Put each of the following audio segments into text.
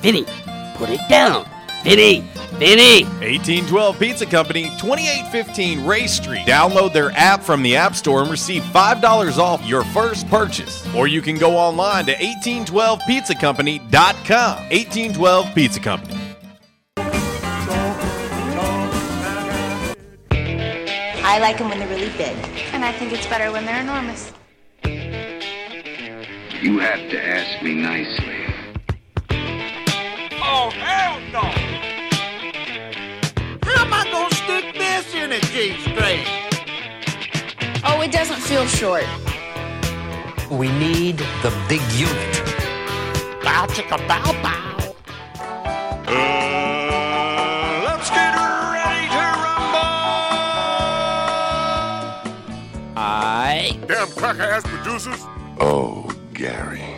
Vinny, put it down. Vinny, Vinny. 1812 Pizza Company, 2815 Ray Street. Download their app from the App Store and receive $5 off your first purchase. Or you can go online to 1812pizzacompany.com. 1812 Pizza Company. I like them when they're really big. And I think it's better when they're enormous. You have to ask me nicely. Oh, hell no! How am I gonna stick this in a G string? Oh, it doesn't feel short. We need the big unit. Bow chicka bow bow. Uh, let's get ready to rumble! I. Damn cracker ass producers. Oh, Gary.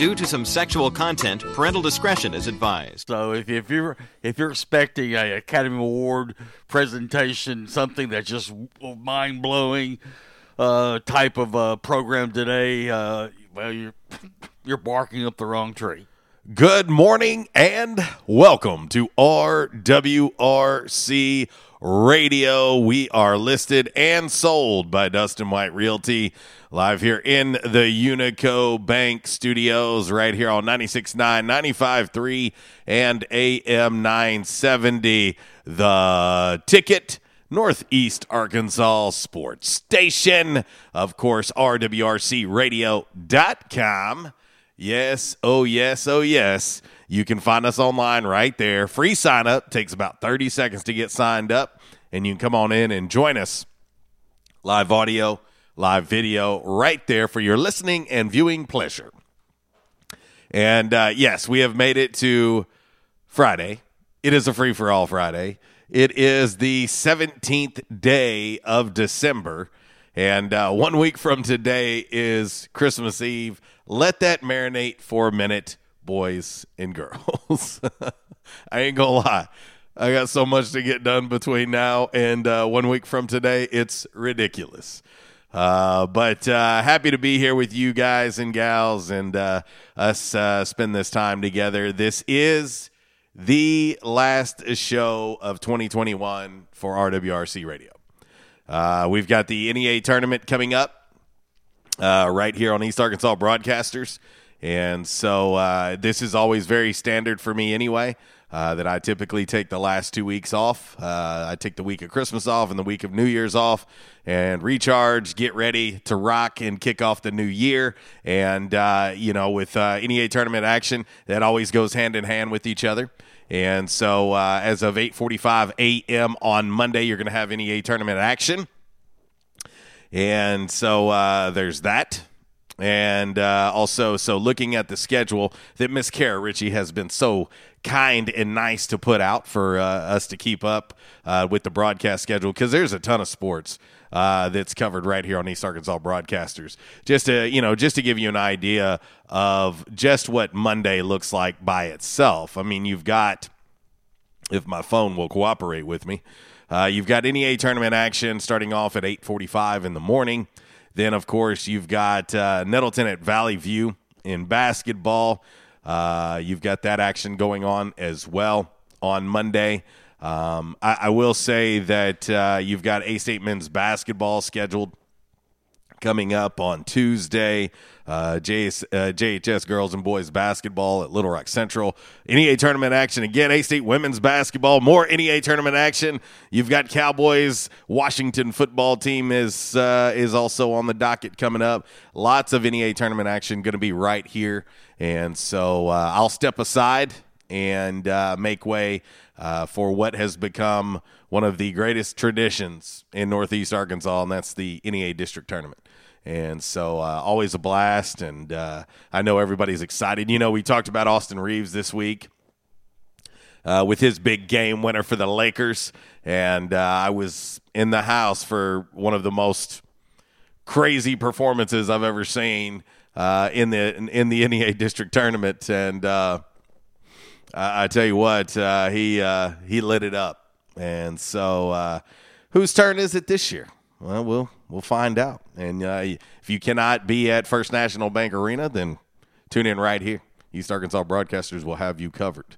Due to some sexual content, parental discretion is advised. So if, if you're if you're expecting a Academy Award presentation, something that's just mind blowing uh, type of uh, program today, uh, well you're you're barking up the wrong tree. Good morning and welcome to RWRC Radio. We are listed and sold by Dustin White Realty live here in the Unico Bank Studios right here on 96.9, 95.3 and AM 970. The ticket. Northeast Arkansas Sports Station. Of course, RWRCRadio.com. Yes, oh, yes, oh, yes. You can find us online right there. Free sign up. Takes about 30 seconds to get signed up. And you can come on in and join us. Live audio, live video right there for your listening and viewing pleasure. And uh, yes, we have made it to Friday. It is a free for all Friday. It is the 17th day of December. And uh, one week from today is Christmas Eve. Let that marinate for a minute, boys and girls. I ain't going to lie. I got so much to get done between now and uh, one week from today. It's ridiculous. Uh, but uh, happy to be here with you guys and gals and uh, us uh, spend this time together. This is the last show of 2021 for RWRC Radio. Uh, we've got the NEA tournament coming up uh, right here on East Arkansas Broadcasters. And so this is always very standard for me anyway. Uh, that I typically take the last two weeks off. Uh, I take the week of Christmas off and the week of New Year's off and recharge, get ready to rock and kick off the new year. And, uh, you know, with uh, NEA tournament action, that always goes hand in hand with each other. And so uh, as of 8.45 a.m. on Monday, you're going to have NEA tournament action. And so there's that. And uh, also, so looking at the schedule that Miss Kara Ritchie has been so kind and nice to put out for uh, us to keep up uh, with the broadcast schedule, because there's a ton of sports uh, that's covered right here on East Arkansas Broadcasters. Just to you know, just to give you an idea of just what Monday looks like by itself. I mean, you've got, if my phone will cooperate with me, uh, you've got NEA tournament action starting off at 8:45 in the morning. Then, of course, you've got uh, Nettleton at Valley View in basketball. Uh, you've got that action going on as well on Monday. Um, I, I, will say that uh, you've got A State men's basketball scheduled coming up on Tuesday. Uh, uh, JHS girls and boys basketball at Little Rock Central. NEA tournament action again. A State women's basketball. More NEA tournament action. You've got Cowboys. Washington football team is uh, is also on the docket coming up. Lots of NEA tournament action going to be right here, and so uh, I'll step aside and uh, make way uh, for what has become one of the greatest traditions in Northeast Arkansas, and that's the NEA district tournament. And so, uh, always a blast. And uh, I know everybody's excited. You know, we talked about Austin Reaves this week uh, with his big game winner for the Lakers. And uh, I was in the house for one of the most crazy performances I've ever seen uh, in the in, in, the NEA district tournament. And uh, I, I, tell you what, he he lit it up. And so, whose turn is it this year? Well, we'll we'll find out. And uh, if you cannot be at First National Bank Arena, then tune in right here. East Arkansas Broadcasters will have you covered.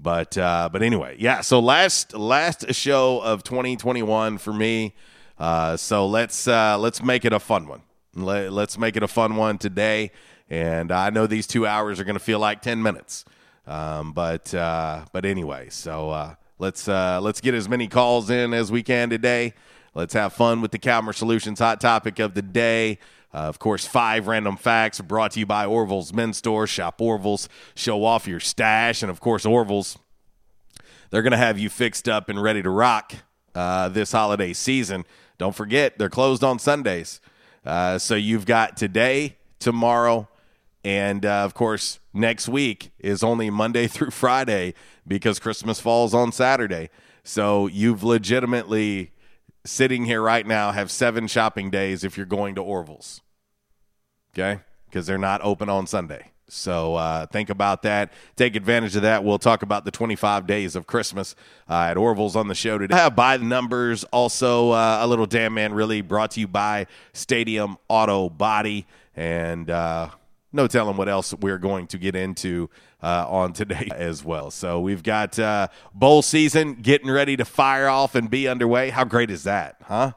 But uh, but anyway, yeah. So last last show of 2021 for me. Uh, so let's uh, let's make it a fun one. Let, let's make it a fun one today. And I know these two hours are going to feel like 10 minutes. Um, but uh, but anyway, so uh, let's uh, let's get as many calls in as we can today. Let's have fun with the Calmer Solutions hot topic of the day. Uh, of course, five random facts brought to you by Orville's Men's Store. Shop Orville's, show off your stash. And of course, Orville's, they're going to have you fixed up and ready to rock uh, this holiday season. Don't forget, they're closed on Sundays. Uh, so you've got today, tomorrow, and uh, of course, next week is only Monday through Friday because Christmas falls on Saturday. So you've legitimately sitting here right now have seven shopping days if you're going to Orville's. Okay? Because they're not open on Sunday. So uh, think about that. Take advantage of that. We'll talk about the 25 days of Christmas uh, at Orville's on the show today. Have by the numbers. Also, uh, a little damn man really brought to you by Stadium Auto Body. And uh, no telling what else we're going to get into uh, on today as well. So we've got uh, bowl season getting ready to fire off and be underway. How great is that, huh?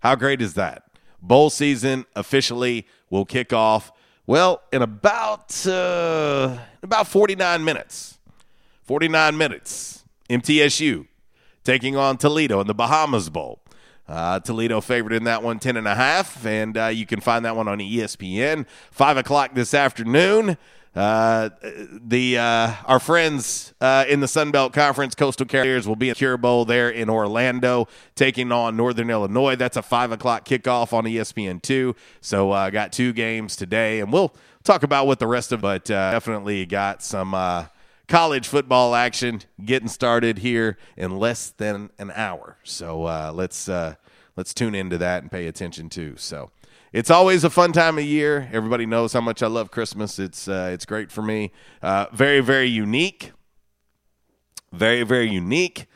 How great is that? Bowl season officially will kick off. Well, in about uh, about 49 minutes. 49 minutes. MTSU taking on Toledo in the Bahamas Bowl. Uh, Toledo favored in that one, 10 and a half, and uh, you can find that one on ESPN. 5 o'clock this afternoon. Uh, the uh, our friends uh, in the Sun Belt Conference, Coastal Carolina, will be at Cure Bowl there in Orlando, taking on Northern Illinois. That's a five o'clock kickoff on ESPN two. So I uh, got two games today, and we'll talk about what the rest of. But definitely got some college football action getting started here in less than an hour. So let's let's tune into that and pay attention too. So it's always a fun time of year. Everybody knows how much I love Christmas. It's uh, it's great for me. Uh, very very unique. Very very unique.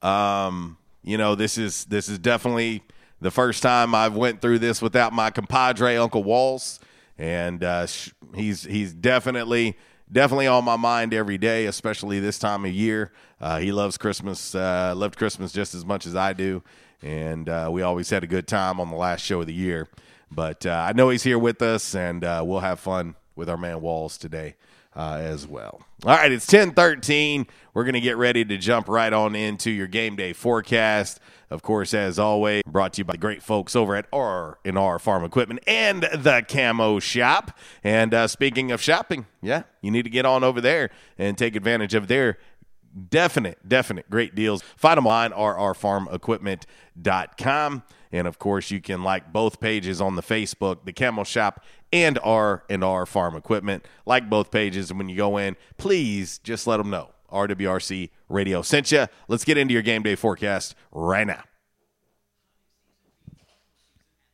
Um, you know this is this is definitely the first time I've went through this without my compadre Uncle Walls, and uh, he's he's definitely definitely on my mind every day, especially this time of year. Uh, he loves Christmas, uh, loved Christmas just as much as I do, and uh, we always had a good time on the last show of the year. But uh, I know he's here with us, and uh, we'll have fun with our man Walls today uh, as well. All right, it's 1013. We're going to get ready to jump right on into your game day forecast. Of course, as always, brought to you by the great folks over at R and R Farm Equipment and the Camo Shop. And uh, speaking of shopping, yeah, you need to get on over there and take advantage of their definite, definite great deals. Find them on rrfarmequipment.com. And of course, you can like both pages on the Facebook, the Camo Shop and R and R Farm Equipment. Like both pages, and when you go in, please just let them know RWRC Radio sent you. Let's get into your game day forecast right now.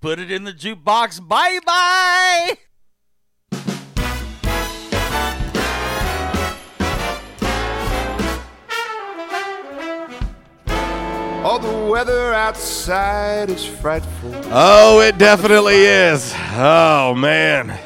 Put it in the jukebox. Bye bye. Oh, the weather outside is frightful. Oh, it definitely is. Oh, man.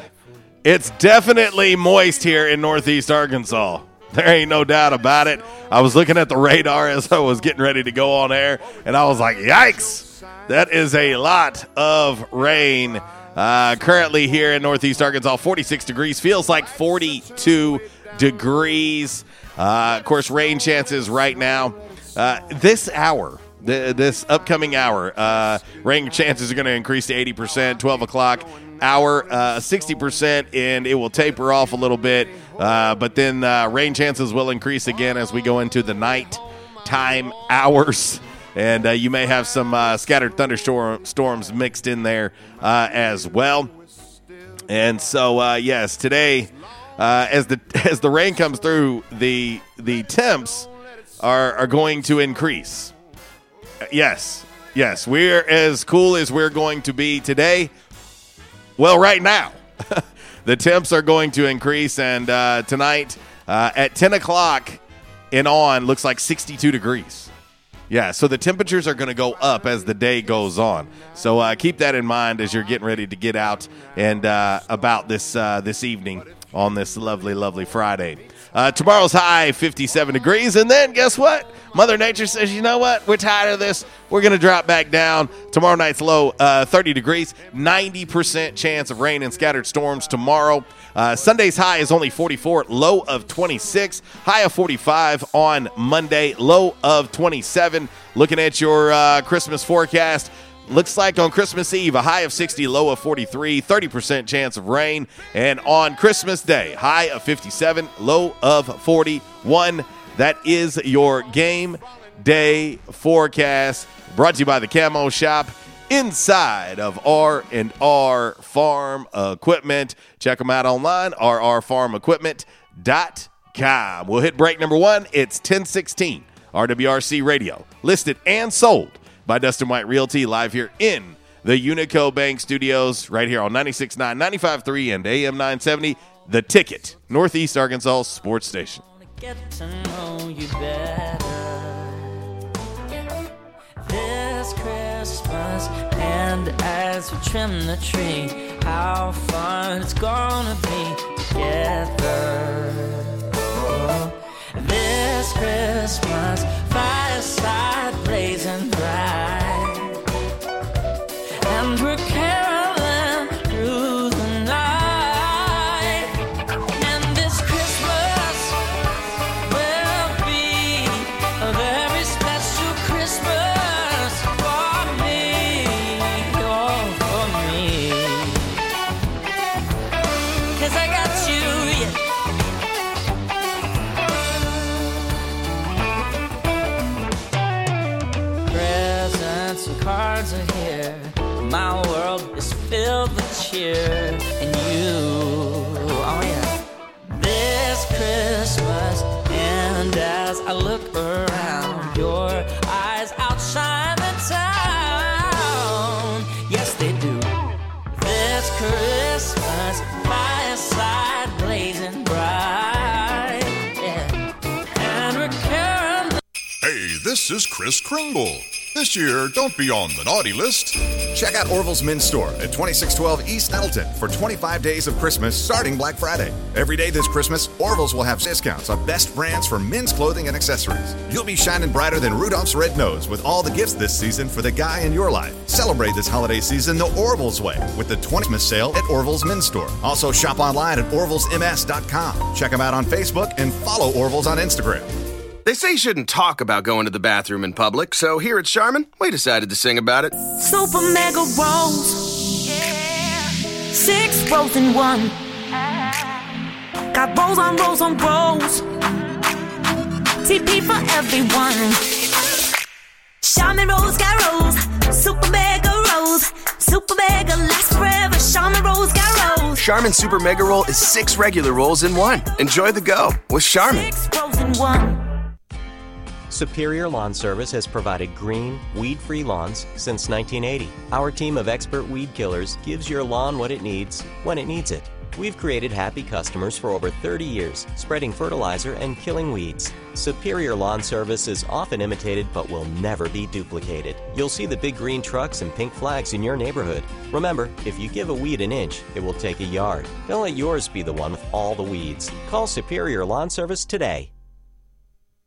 It's definitely moist here in Northeast Arkansas. There ain't no doubt about it. I was looking at the radar as I was getting ready to go on air, and I was like, yikes, that is a lot of rain. Uh, currently here in Northeast Arkansas, 46 degrees, feels like 42 degrees. Uh, of course, rain chances right now. Uh, this hour, th- this upcoming hour, uh, rain chances are going to increase to 80%, 12 o'clock hour, uh, 60%, and it will taper off a little bit. Uh, but then uh, rain chances will increase again as we go into the night time hours. And uh, you may have some uh, scattered thunderstorms mixed in there uh, as well. And so, uh, yes, today, uh, as the as the rain comes through, the the temps are are going to increase. Yes, yes, we're as cool as we're going to be today. Well, right now, the temps are going to increase, and uh, tonight at 10 o'clock and on looks like 62 degrees. Yeah, so the temperatures are going to go up as the day goes on. So uh, keep that in mind as you're getting ready to get out and uh, about this uh, this evening on this lovely, lovely Friday. Uh, tomorrow's high 57 degrees, and then guess what? Mother Nature says, you know what? We're tired of this. We're going to drop back down. Tomorrow night's low uh, 30 degrees, 90% chance of rain and scattered storms tomorrow. Uh, Sunday's high is only 44, low of 26, high of 45 on Monday, low of 27. Looking at your uh, Christmas forecast, Looks like on Christmas Eve, a high of 60, low of 43, 30% chance of rain. And on Christmas Day, high of 57, low of 41. That is your game day forecast brought to you by the Camo Shop inside of R&R Farm Equipment. Check them out online, rrfarmequipment.com. We'll hit break number one. It's 1016 RWRC Radio, listed and sold by Dustin White Realty, live here in the Unico Bank Studios, right here on 96.9, 95.3, and AM 970. The Ticket, Northeast Arkansas Sports Station. This Christmas, and as we trim the tree, how fun it's gonna be together. Oh, this Christmas, fireside blazing we're caroling And you, oh yeah. This Christmas, and as I look around, your eyes outshine the town. Yes, they do. This Christmas, fireside blazing bright. Yeah. And. Hey, this is Chris Kringle. This year, don't be on the naughty list. Check out Orville's Men's Store at 2612 East Nettleton for 25 days of Christmas starting Black Friday. Every day this Christmas, Orville's will have discounts on best brands for men's clothing and accessories. You'll be shining brighter than Rudolph's red nose with all the gifts this season for the guy in your life. Celebrate this holiday season the Orville's way with the 20th sale at Orville's Men's Store. Also shop online at orvillesms.com. Check them out on Facebook and follow Orville's on Instagram. They say you shouldn't talk about going to the bathroom in public, so here at Charmin, we decided to sing about it. Super mega rolls. Yeah. Six rolls in one. Got rolls on rolls on rolls. TP for everyone. Charmin rolls got rolls. Super mega rolls. Super mega lasts forever. Charmin rolls got rolls. Charmin Super Mega Roll is six regular rolls in one. Enjoy the go with Charmin. Six rolls in one. Superior Lawn Service has provided green, weed free lawns since 1980. Our team of expert weed killers gives your lawn what it needs when it needs it. We've created happy customers for over 30 years, spreading fertilizer and killing weeds. Superior Lawn Service is often imitated but will never be duplicated. You'll see the big green trucks and pink flags in your neighborhood. Remember, if you give a weed an inch, it will take a yard. Don't let yours be the one with all the weeds. Call Superior Lawn Service today.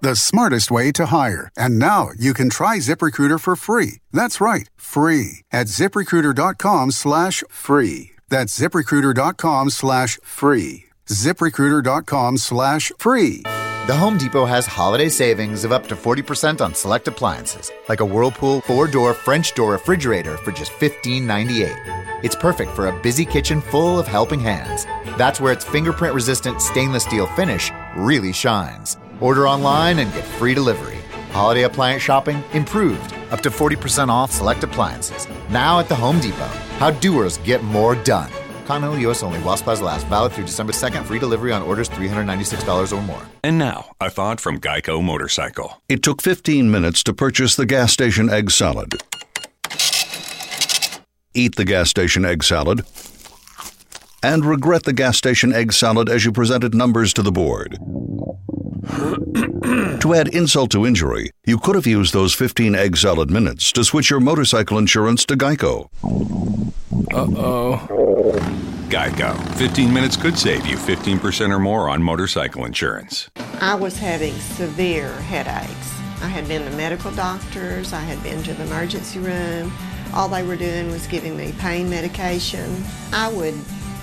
The smartest way to hire. And now you can try ZipRecruiter for free. That's right, free at ziprecruiter.com slash free. That's ziprecruiter.com slash free. ziprecruiter.com slash free. The Home Depot has holiday savings of up to 40% on select appliances, like a Whirlpool four door French door refrigerator for just $15.98. It's perfect for a busy kitchen full of helping hands. That's where its fingerprint resistant stainless steel finish really shines. Order online and get free delivery. Holiday appliance shopping improved, up to 40% off select appliances. Now at the Home Depot. How doers get more done. Continental US only while supplies last. Valid through December 2nd. Free delivery on orders $396 or more. And now, a thought from Geico Motorcycle. It took 15 minutes to purchase the gas station egg salad. Eat the gas station egg salad and regret the gas station egg salad as you presented numbers to the board. to add insult to injury, you could have used those 15 egg salad minutes to switch your motorcycle insurance to Geico. Uh oh. Geico. 15 minutes could save you 15% or more on motorcycle insurance. I was having severe headaches. I had been to medical doctors, I had been to the emergency room. All they were doing was giving me pain medication. I would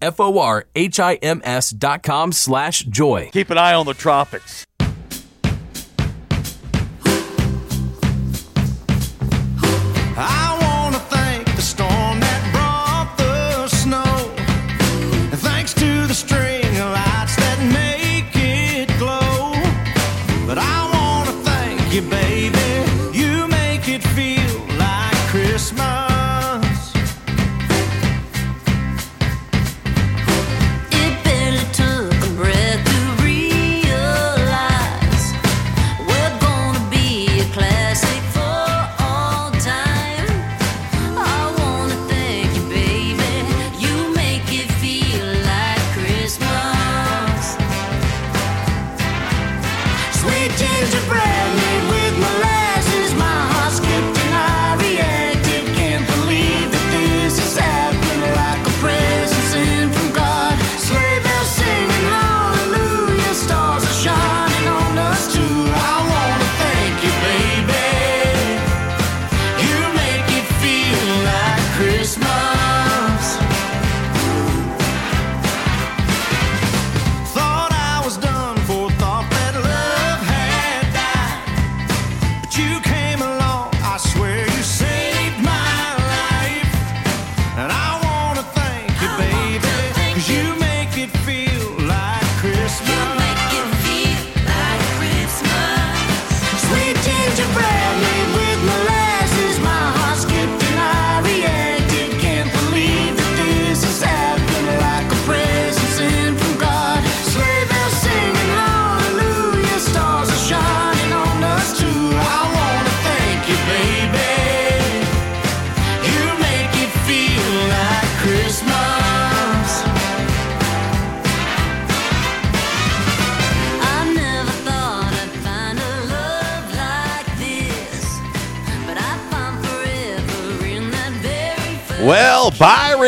F-O-R-H-I-M-S dot com slash joy. Keep an eye on the tropics.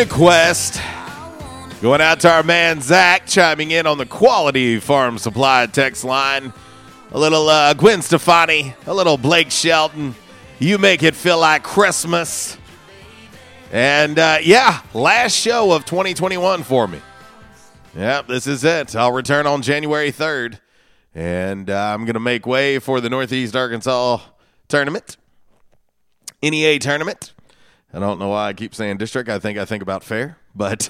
Request, going out to our man Zach, chiming in on the quality farm supply text line. A little uh, Gwen Stefani, a little Blake Shelton. You make it feel like Christmas. And uh, yeah, last show of 2021 for me. Yep, this is it. I'll return on January 3rd. And uh, I'm going to make way for the Northeast Arkansas tournament, NEA tournament. I don't know why I keep saying district. I think I think about fair, but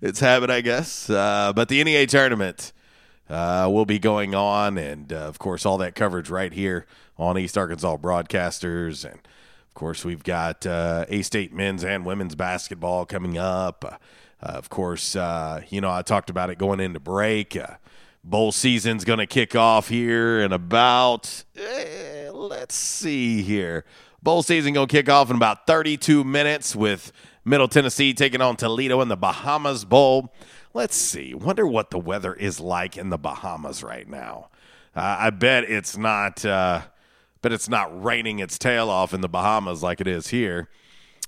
it's habit, I guess. Uh, but the NEA tournament uh, will be going on, and uh, of course, all that coverage right here on East Arkansas Broadcasters. And of course, we've got uh, A State men's and women's basketball coming up. Uh, of course, uh, you know, I talked about it going into break. Uh, bowl season's going to kick off here in about, eh, let's see here. Bowl season going to kick off in about 32 minutes with Middle Tennessee taking on Toledo in the Bahamas Bowl. Let's see. Wonder what the weather is like in the Bahamas right now. Uh, I bet it's not. Uh, but it's not raining its tail off in the Bahamas like it is here.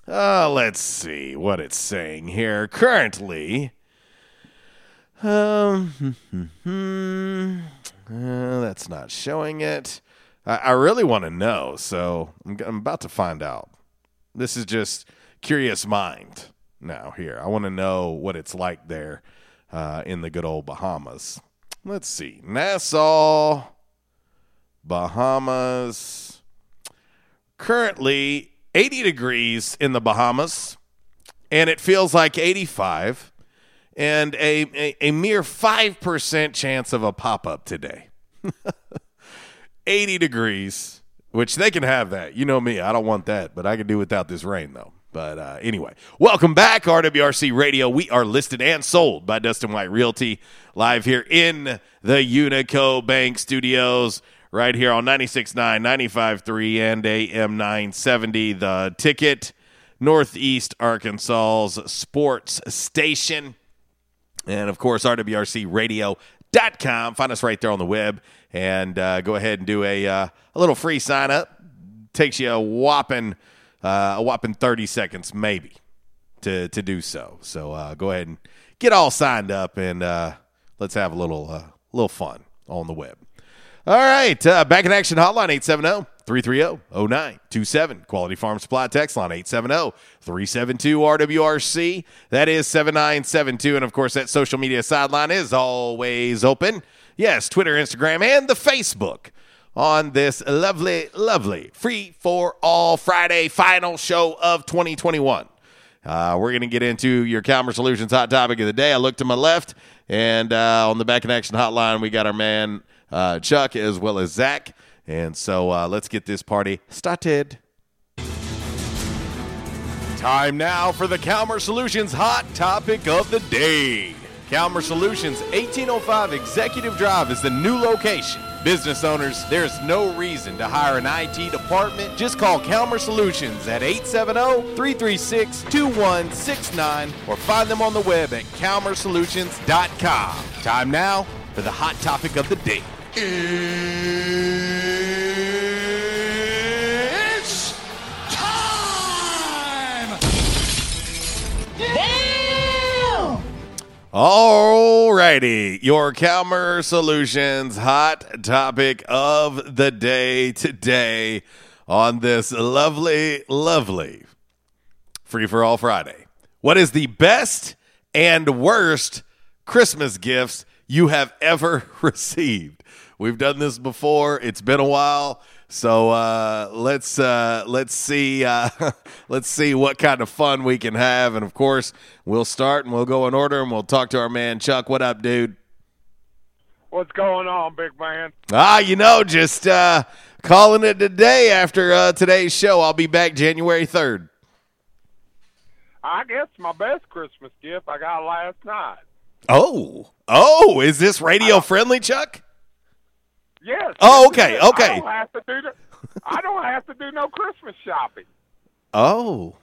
Uh, let's see what it's saying here. Currently, um, uh, that's not showing it. I, I really want to know, so I'm, I'm about to find out. This is just curious mind now here. I want to know what it's like there uh, in the good old Bahamas. Let's see. Nassau, Bahamas. Currently 80 degrees in the Bahamas, and it feels like 85, and a, a, a mere 5% chance of a pop up today. 80 degrees, which they can have that. You know me, I don't want that, but I can do without this rain, though. But uh, anyway, welcome back, RWRC Radio. We are listed and sold by Dustin White Realty live here in the Unico Bank Studios, right here on 96.9, 95.3, and AM 970. The ticket, Northeast Arkansas's sports station. And of course, RWRCradio.com. Find us right there on the web and uh, go ahead and do a, uh, a little free sign up. Takes you a whopping uh, a whopping 30 seconds maybe to to do so. So uh, go ahead and get all signed up and uh, let's have a little uh, little fun on the web. All right, back in action hotline 870 330 0927. Quality Farm Supply text line 870 372 RWRC. That is 7972. And of course, that social media sideline is always open. Yes, Twitter, Instagram, and the Facebook on this lovely, lovely free for all Friday final show of 2021. Uh, we're going to get into your Calmer Solutions hot topic of the day. I look to my left, and uh, on the back in action hotline, we got our man uh, Chuck as well as Zach. And so uh, let's get this party started. Time now for the Calmer Solutions hot topic of the day. Calmer Solutions 1805 Executive Drive is the new location. Business owners, there's no reason to hire an IT department. Just call Calmer Solutions at 870-336-2169 or find them on the web at calmersolutions.com. Time now for the hot topic of the day. Alrighty, your Calmer Solutions hot topic of the day today on this lovely, lovely Free for All Friday. What is the best and worst Christmas gifts you have ever received? We've done this before. It's been a while. So uh, let's uh, let's see uh, let's see what kind of fun we can have, and of course we'll start and we'll go in order, and we'll talk to our man Chuck. What up, dude? What's going on, big man? Ah, you know, just uh, calling it today after uh, today's show. I'll be back January third. I guess my best Christmas gift I got last night. Oh, oh, is this radio friendly, Chuck? Yes. Oh, okay, okay. I don't have to do the, I don't have to do no Christmas shopping. Oh,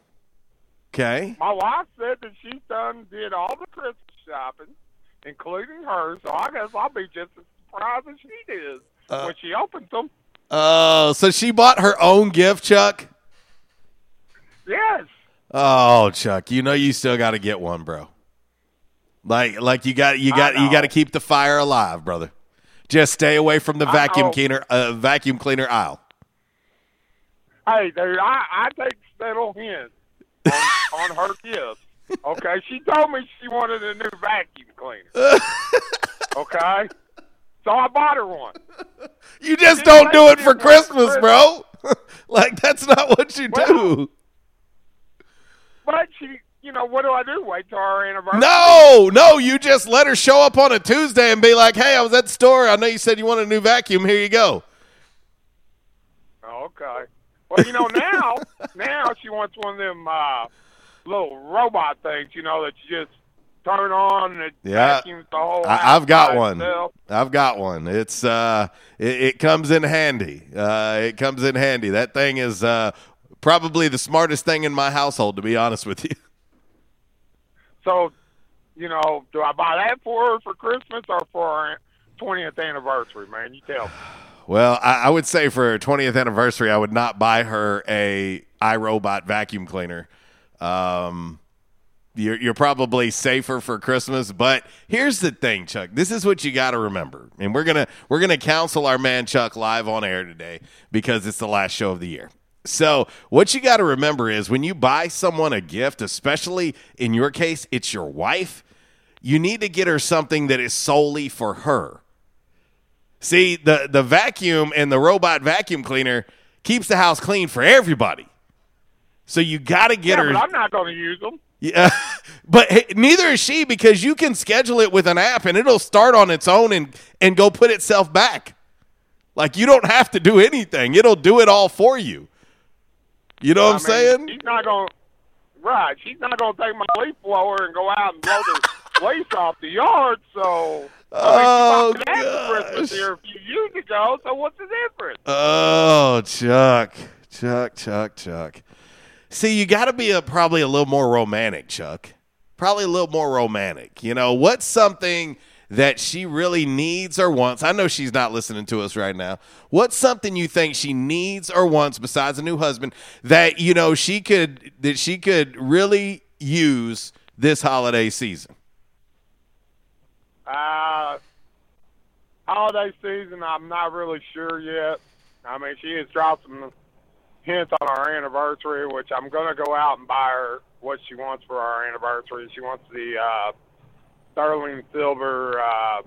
okay. My wife said that she done did all the Christmas shopping, including hers. So I guess I'll be just as surprised as she is Uh, when she opens them. Oh, so she bought her own gift, Chuck. Yes. Oh, Chuck, you know you still got to get one, bro. Like, like you got, you got, you got to keep the fire alive, brother. Just stay away from the I vacuum cleaner, uh, vacuum cleaner aisle. Hey, dude, I, I take settle hints on, on her gifts. Okay, she told me she wanted a new vacuum cleaner. okay, so I bought her one. You just don't do it for Christmas, bro. like that's not what you do. But she, you know, what do I do? Wait till our anniversary? No, no, you just let her show up on a Tuesday and be like, "Hey, I was at the store. I know you said you want a new vacuum. Here you go." Okay. Well, you know now, now she wants one of them uh, little robot things. You know that you just turn on and it Yeah, vacuums the whole. I- I've got one. itself. I've got one. It's uh, it, it comes in handy. Uh, it comes in handy. That thing is uh, probably the smartest thing in my household, to be honest with you. So, you know, do I buy that for her for Christmas or for our twentieth anniversary? Man, you tell me. Well, I, I would say for her 20th anniversary, I would not buy her a iRobot vacuum cleaner. Um, you're, you're probably safer for Christmas, but here's the thing, Chuck. This is what you got to remember, and we're gonna we're gonna counsel our man Chuck live on air today because it's the last show of the year. So, what you got to remember is when you buy someone a gift, especially in your case, it's your wife, you need to get her something that is solely for her. See, the, the vacuum and the robot vacuum cleaner keeps the house clean for everybody. So, you got to get yeah, her. but I'm not going to use them. Yeah, but hey, neither is she because you can schedule it with an app and it'll start on its own and and go put itself back. Like you don't have to do anything; it'll do it all for you. You know what I I'm saying? She's not gonna Right, she's not going to take my leaf blower and go out and blow the leaves off the yard. So. Oh, I mean, she oh, bought that for Christmas here a few years ago. So what's the difference? Oh, Chuck, Chuck, Chuck, Chuck. See, you got to be a probably a little more romantic, Chuck. Probably a little more romantic. You know, what's something that she really needs or wants? I know she's not listening to us right now. What's something you think she needs or wants besides a new husband that you know she could that she could really use this holiday season? Uh, holiday season, I'm not really sure yet. I mean, she has dropped some hints on our anniversary, which I'm going to go out and buy her what she wants for our anniversary. She wants the uh, sterling silver uh,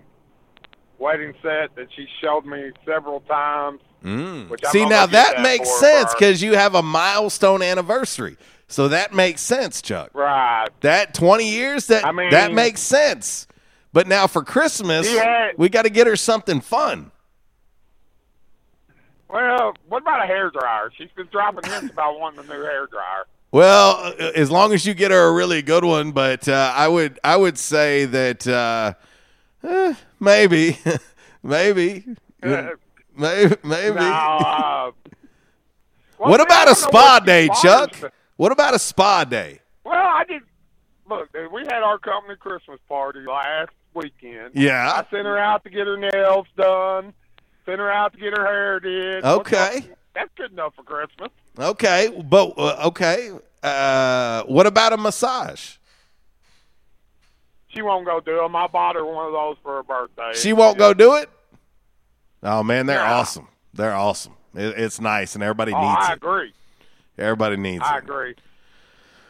wedding set that she showed me several times. Mm. See, now that that makes for sense because you have a milestone anniversary. So that makes sense, Chuck. Right. That 20 years, that I mean- that makes sense. But now for Christmas, had- we got to get her something fun. Well, what about a hair dryer? She's been dropping hints about wanting a new hair dryer. Well, uh, as long as you get her a really good one, but uh, I would I would say that uh, eh, maybe, maybe, maybe, maybe. Now, uh, well, what about a spa day, Chuck? What about a spa day? Well, I did. Look, uh, we had our company Christmas party last weekend. Yeah. I sent her out to get her nails done. Sent her out to get her hair did. Okay. That's good enough for Christmas. Okay, but uh, okay. Uh, what about a massage? She won't go do them. I bought her one of those for her birthday. She won't go do it. Oh man, they're Yeah. awesome. They're awesome. It, it's nice, and everybody Oh, needs I it. agree. Everybody needs I it. agree.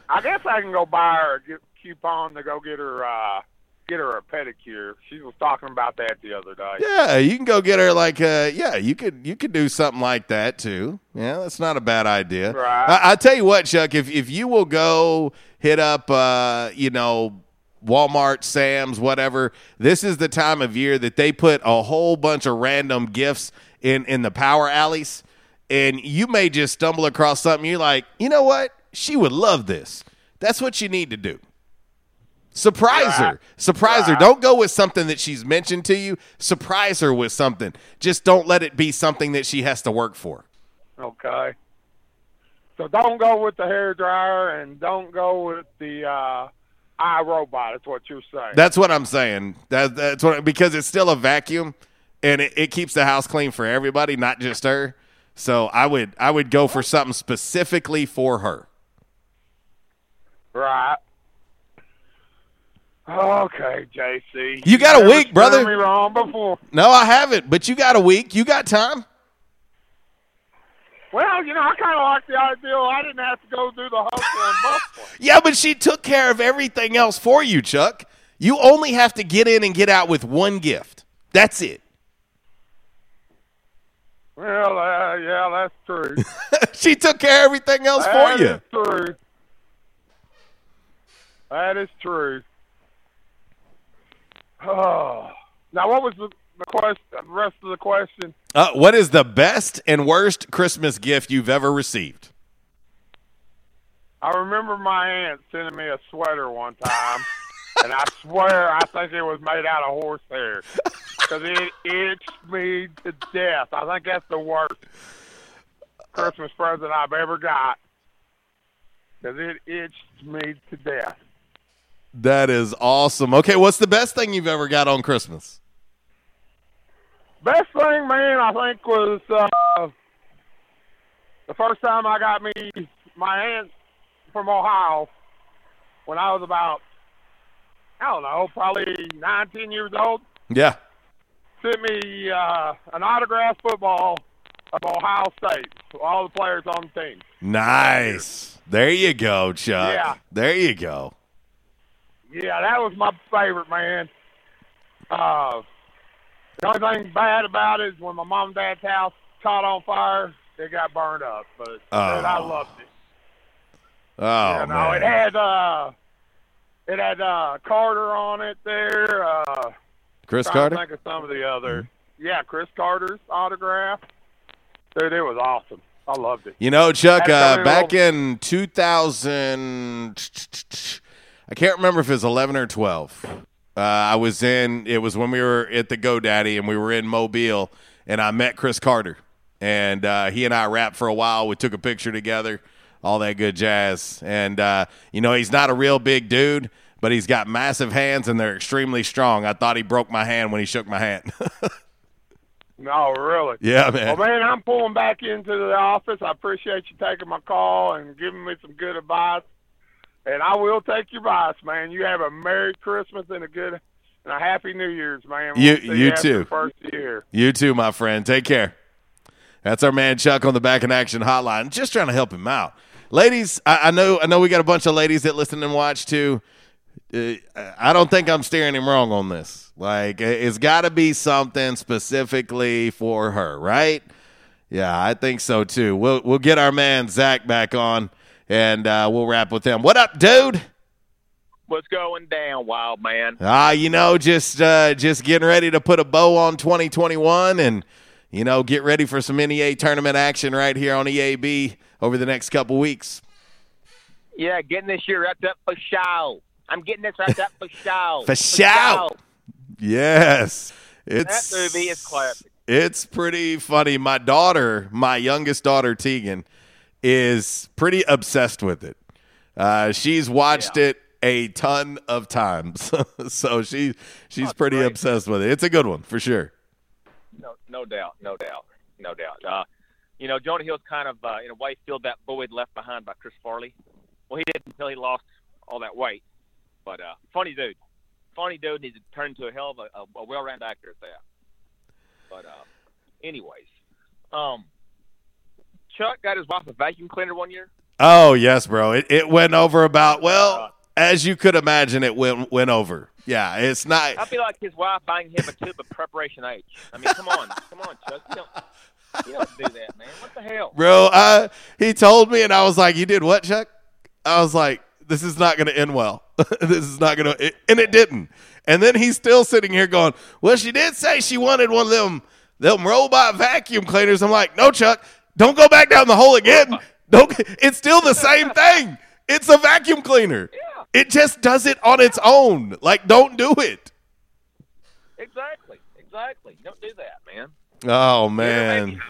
I guess I can go buy her a coupon to go get her uh get her a pedicure. She was talking about that the other day. Yeah, you can go get her like uh yeah, you could you could do something like that too. Yeah, that's not a bad idea. Right. I, I tell you what, Chuck, if if you will go hit up uh, you know, Walmart, Sam's, whatever, this is the time of year that they put a whole bunch of random gifts in in the power alleys. And you may just stumble across something you're like, you know what? She would love this. That's what you need to do. Surprise her. Surprise her. Don't go with something that she's mentioned to you. Surprise her with something. Just don't let it be something that she has to work for. Okay. So don't go with the hair dryer and don't go with the uh iRobot. That's what you're saying. That's what I'm saying. That, that's what because it's still a vacuum and it, it keeps the house clean for everybody, not just her. So I would I would go for something specifically for her. Right. Okay, JC. You got a week, brother. Me wrong before. No, I haven't, but you got a week. You got time. Well, you know, I kind of like the idea. I didn't have to go do the hustle and bustle. Yeah, but she took care of everything else for you, Chuck. You only have to get in and get out with one gift. That's it. Well, uh, yeah, that's true. she took care of everything else That for you. is true. That is true. Oh. Now, what was the, the question? The rest of the question? Uh, what is the best and worst Christmas gift you've ever received? I remember my aunt sending me a sweater one time, and I swear I think it was made out of horsehair because it itched me to death. I think that's the worst Christmas present I've ever got because it itched me to death. That is awesome. Okay, what's the best thing you've ever got on Christmas? Best thing, man, I think was uh, the first time I got me my aunt from Ohio when I was about I don't know, probably nine, ten years old. Yeah. Sent me uh, an autographed football of Ohio State. All the players on the team. Nice. There you go, Chuck. Yeah. There you go. Yeah, that was my favorite, man. Uh, the only thing bad about it is when my mom and dad's house caught on fire, it got burned up. But man, I Oh. loved it. Oh you know, man. it had uh, it had uh, Carter on it there. Uh, Cris Carter? think of some of the other. Yeah, Cris Carter's autograph. Dude, it was awesome. I loved it. You know, Chuck, uh, back in 2000, I can't remember if it was 11 or 12. Uh, I was in, it was when we were at the GoDaddy and we were in Mobile, and I met Cris Carter. And uh, he and I rapped for a while. We took a picture together, all that good jazz. And, uh, you know, he's not a real big dude, but he's got massive hands and they're extremely strong. I thought he broke my hand when he shook my hand. No, really. Yeah, man. Well, man, I'm pulling back into the office. I appreciate you taking my call and giving me some good advice. And I will take your advice, man. You have a Merry Christmas and a good and a Happy New Year's, man. You- We'll see you too. First year. You too, my friend. Take care. That's our man Chuck on the Back in Action Hotline. Just trying to help him out, ladies. I, I know, I know, we got a bunch of ladies that listen and watch too. Uh, I don't think I'm steering him wrong on this. Like, it's got to be something specifically for her, right? Yeah, I think so too. We'll we'll get our man Zach back on, and uh, we'll wrap with him. What up, dude? What's going down, wild man? Ah, you know, just uh, just getting ready to put a bow on 2021, and you know, get ready for some NEA tournament action right here on EAB over the next couple weeks. Yeah, getting this year wrapped up for show. I'm getting this wrapped up for show. For show. Yes, It's, That movie is classic. It's pretty funny. My daughter, my youngest daughter Tegan, is pretty obsessed with it. Uh, she's watched it a ton of times, so she she's pretty obsessed with it. It's a good one for sure. No, no doubt, no doubt, no doubt. Uh, you know, Jonah Hill's kind of, uh, in a way, filled that void left behind by Chris Farley. Well, he didn't until he lost all that weight. But uh, funny dude, funny dude needs to turn into a hell of a, a, a well-rounded actor at that. But uh, anyways, um, Chuck got his wife a vacuum cleaner one year. Oh yes, bro. It it went over about oh well as you could imagine. It went went over. Yeah, it's not. I feel like his wife buying him a tube of Preparation H. I mean, come on, come on, Chuck. You don't, you don't do that, man. What the hell? bro. I, he told me, and I was like, "You did what, Chuck?" I was like, "This is not going to end well. this is not going to," and it didn't. And then he's still sitting here going, "Well, she did say she wanted one of them them robot vacuum cleaners." I'm like, "No, Chuck, don't go back down the hole again. Don't. It's still the same thing. It's a vacuum cleaner. It just does it on its own. Like, don't do it." Exactly, exactly. Don't do that, man. Oh Maybe, man.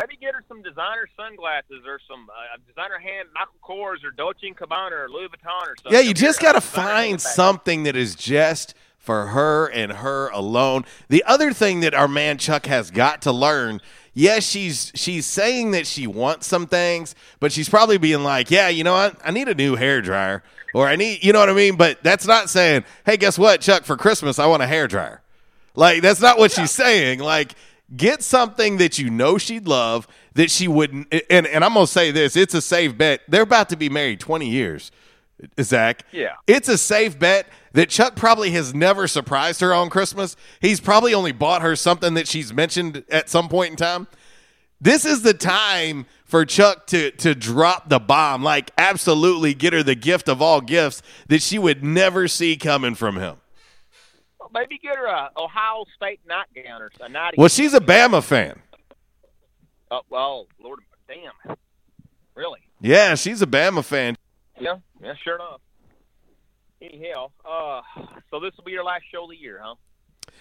maybe get her some designer sunglasses or some uh, designer hand Michael Kors or Dolce and Gabbana or Louis Vuitton or something. Yeah, you just got to find something that is just for her and her alone. The other thing that our man Chuck has got to learn, yes, she's she's saying that she wants some things, but she's probably being like, "Yeah, you know what? I need a new hair dryer." Or I need, you know what I mean? But that's not saying, "Hey, guess what, Chuck, for Christmas I want a hair dryer." Like that's not what she's saying. Like get something that you know she'd love that she wouldn't and and I'm going to say this, it's a safe bet. They're about to be married 20 years. Zach. Yeah. It's a safe bet that Chuck probably has never surprised her on Christmas. He's probably only bought her something that she's mentioned at some point in time. This is the time for Chuck to to drop the bomb, like absolutely get her the gift of all gifts that she would never see coming from him. Well, maybe get her a Ohio State nightgown or a nightie. Well, she's a Bama fan. Oh, well, Lord, damn. Really? Yeah, she's a Bama fan. Yeah, yeah, sure enough. Anyhow, uh, so this will be your last show of the year, huh?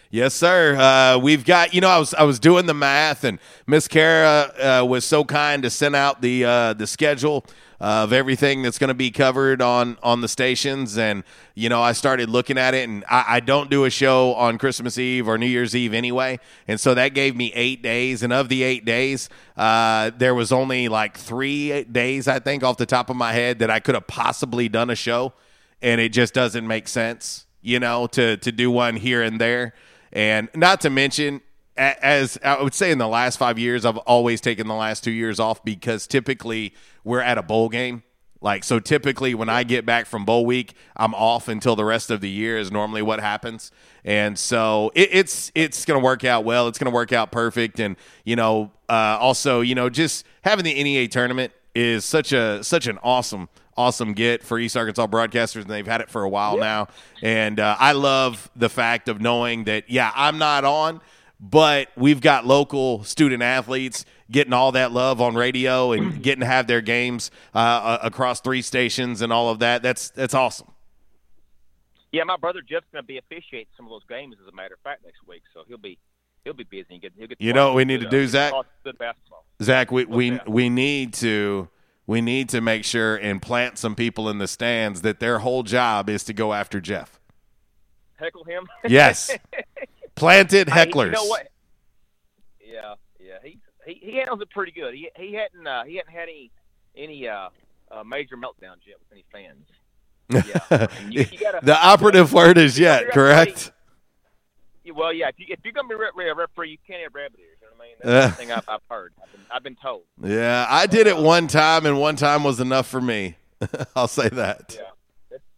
Yes, sir. Uh, we've got, you know, I was I was doing the math, and Miss Kara uh, was so kind to send out the uh, the schedule of everything that's going to be covered on on the stations, and you know, I started looking at it, and I, I don't do a show on Christmas Eve or New Year's Eve anyway, and so that gave me eight days, and of the eight days, uh, there was only like three days, I think, off the top of my head that I could have possibly done a show, and it just doesn't make sense, you know, to to do one here and there. And not to mention, as I would say in the last five years, I've always taken the last two years off because typically we're at a bowl game. Like so, typically when I get back from bowl week, I'm off until the rest of the year is normally what happens, and so it, it's it's going to work out well. It's going to work out perfect, and you know, uh, also you know, just having the NEA tournament is such a such an awesome awesome get for East Arkansas broadcasters, and they've had it for a while now. And uh, I love the fact of knowing that yeah, I'm not on, but we've got local student athletes getting all that love on radio and getting to have their games uh, across three stations and all of that. That's that's awesome. Yeah, my brother Jeff's going to be officiating some of those games, as a matter of fact, next week. So he'll be he'll be busy. And get, he'll get You know what we need to do, uh, Zach? Good basketball. Zach, we we, we need to we need to make sure and plant some people in the stands that their whole job is to go after Jeff. Heckle him. Yes. Planted hecklers. You know what? Yeah, yeah. He he, he handles it pretty good. He he hadn't uh, he hadn't had any any uh, uh, major meltdowns yet with any fans. Yeah. You- you gotta- the operative word is yet, correct? Yeah, Well, yeah. If you if you're gonna be a referee, you can't have rabbit ears. You know what I mean? That's the thing I've, I've heard. I've been, I've been told. Yeah, I did it one time, and one time was enough for me. I'll say that.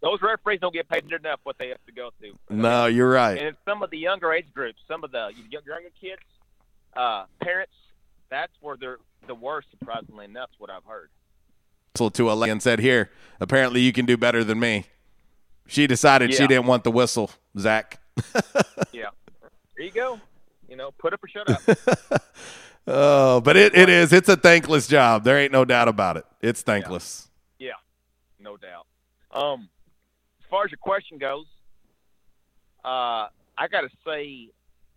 Those referees don't get paid enough what they have to go through. No, you're right. And some of the younger age groups, some of the younger kids, uh, parents, that's where they're the worst. Surprisingly enough, what I've heard. whistle to a and said, "Here, apparently you can do better than me." She decided she didn't want the whistle, Zach. yeah. There you go. You know, put up or shut up. Oh, but it, it is. It's a thankless job. There ain't no doubt about it. It's thankless. yeah, no doubt. Um, far as your question goes, uh, I got to say,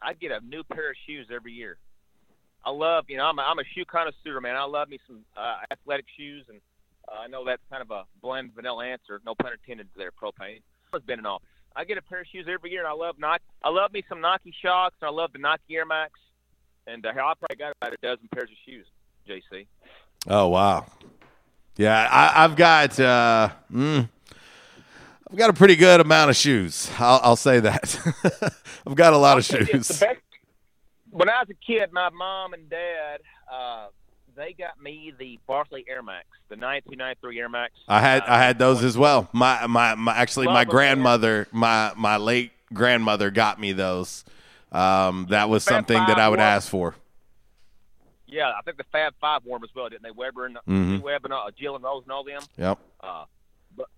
I get a new pair of shoes every year. I love, you know, I'm a, I'm a shoe connoisseur, man. I love me some uh, athletic shoes, and uh, I know that's kind of a bland vanilla answer. No pun intended there, propane. It's been and all. I get a pair of shoes every year, and I love Nike. I love me some Nike Shox, and I love the Nike Air Max. And uh, I probably got about a dozen pairs of shoes, JC. Oh wow. Yeah, I, I've got uh, mm, I've got a pretty good amount of shoes. I'll, I'll say that. I've got a lot of It's the shoes. best. When I was a kid, my mom and dad, uh, they got me the Barkley Air Max, the 1993 Air Max. I had I had those as well. My my, my actually my grandmother, my my late grandmother got me those. Um, that was something that I would ask for. Yeah, I think the Fab Five wore 'em as well, didn't they? Webber and Mhm. Webb and uh, Jill and Rose and all them. Yep. Uh,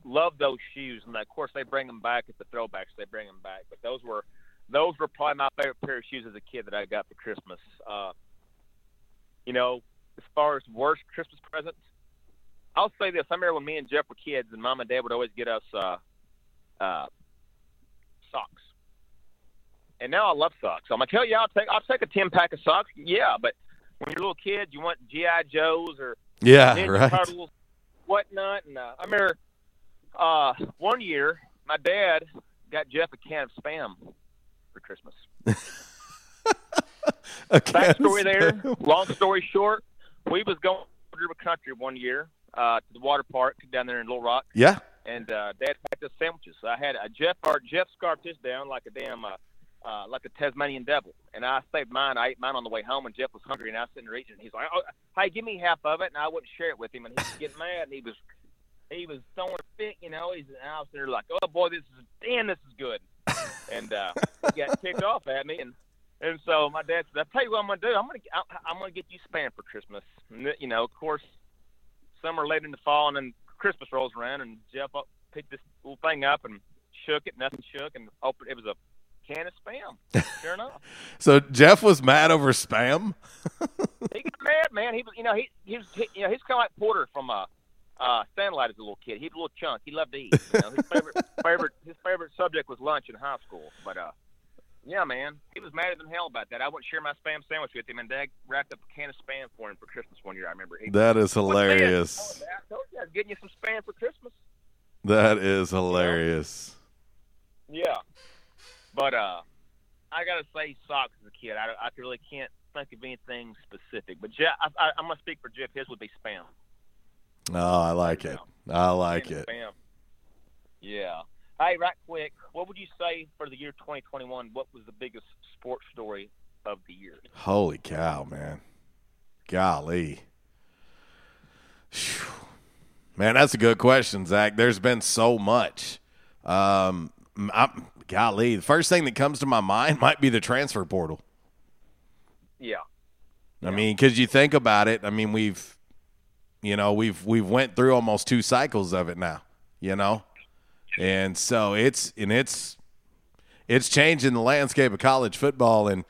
love those shoes, and of course they bring them back at the throwbacks. They bring them back, but those were those were probably my favorite pair of shoes as a kid that I got for Christmas. Uh, you know, as far as worst Christmas presents, I'll say this: I remember when me and Jeff were kids, and Mom and Dad would always get us uh, uh, socks. And now I love socks. I'm like, hell yeah, I'll take I'll take a ten pack of socks. Yeah, but when you're a little kid, you want GI Joes or Yeah, Ninja right. Turtles, whatnot. And uh, I remember uh, one year my dad got Jeff a can of spam for Christmas. A can Backstory there. Long story short, we was going to the country one year uh, to the water park down there in Little Rock. Yeah. And uh, Dad packed us sandwiches. So I had a Jeff or Jeff scarfed this down like a damn uh, uh, like a Tasmanian devil, and I saved mine. I ate mine on the way home, and Jeff was hungry, and I was sitting there eating. And he's like, oh, "Hey, give me half of it," and I wouldn't share it with him, and he was getting mad, and he was he was throwing a fit, you know. He's was there like, "Oh boy, this is damn, this is good," and uh, he got ticked off at me, and and so my dad said, "I tell you what I'm gonna do. I'm gonna I- I'm gonna get you spam for Christmas." And, you know, of course, summer late into fall, and then Christmas rolls around, and Jeff up- picked this little thing up and shook it. Nothing shook, and opened. It was a can of spam. Sure enough, So Jeff was mad over spam. he got mad, man. He was, you know, he he was, he, you know, he's kind of like Porter from uh, uh, Sandlot as a little kid. He was a little chunk. He loved to eat. You know, his favorite favorite his favorite subject was lunch in high school. But uh, yeah, man, he was madder than hell about that. I wouldn't share my spam sandwich with him, and Dad wrapped up a can of spam for him for Christmas one year. I remember. He, That is "What's this?" hilarious. I told you I was getting you some spam for Christmas. That is hilarious. Yeah, but uh, I gotta say socks as a kid. I, I really can't think of anything specific. But Jeff, I, I, I'm gonna speak for Jeff. His would be spam. Oh, I like it. I like it. Spam. Yeah. Hey, right quick, what would you say for the year 2021? What was the biggest sports story of the year. Holy cow, man. Golly. Phew. Man, that's a good question, Zach. There's been so much. Um, I'm, golly, the first thing that comes to my mind might be the transfer portal. Yeah. I mean, because you think about it, I mean, we've, you know, we've we've went through almost two cycles of it now, you know, and so it's and it's it's changing the landscape of college football. And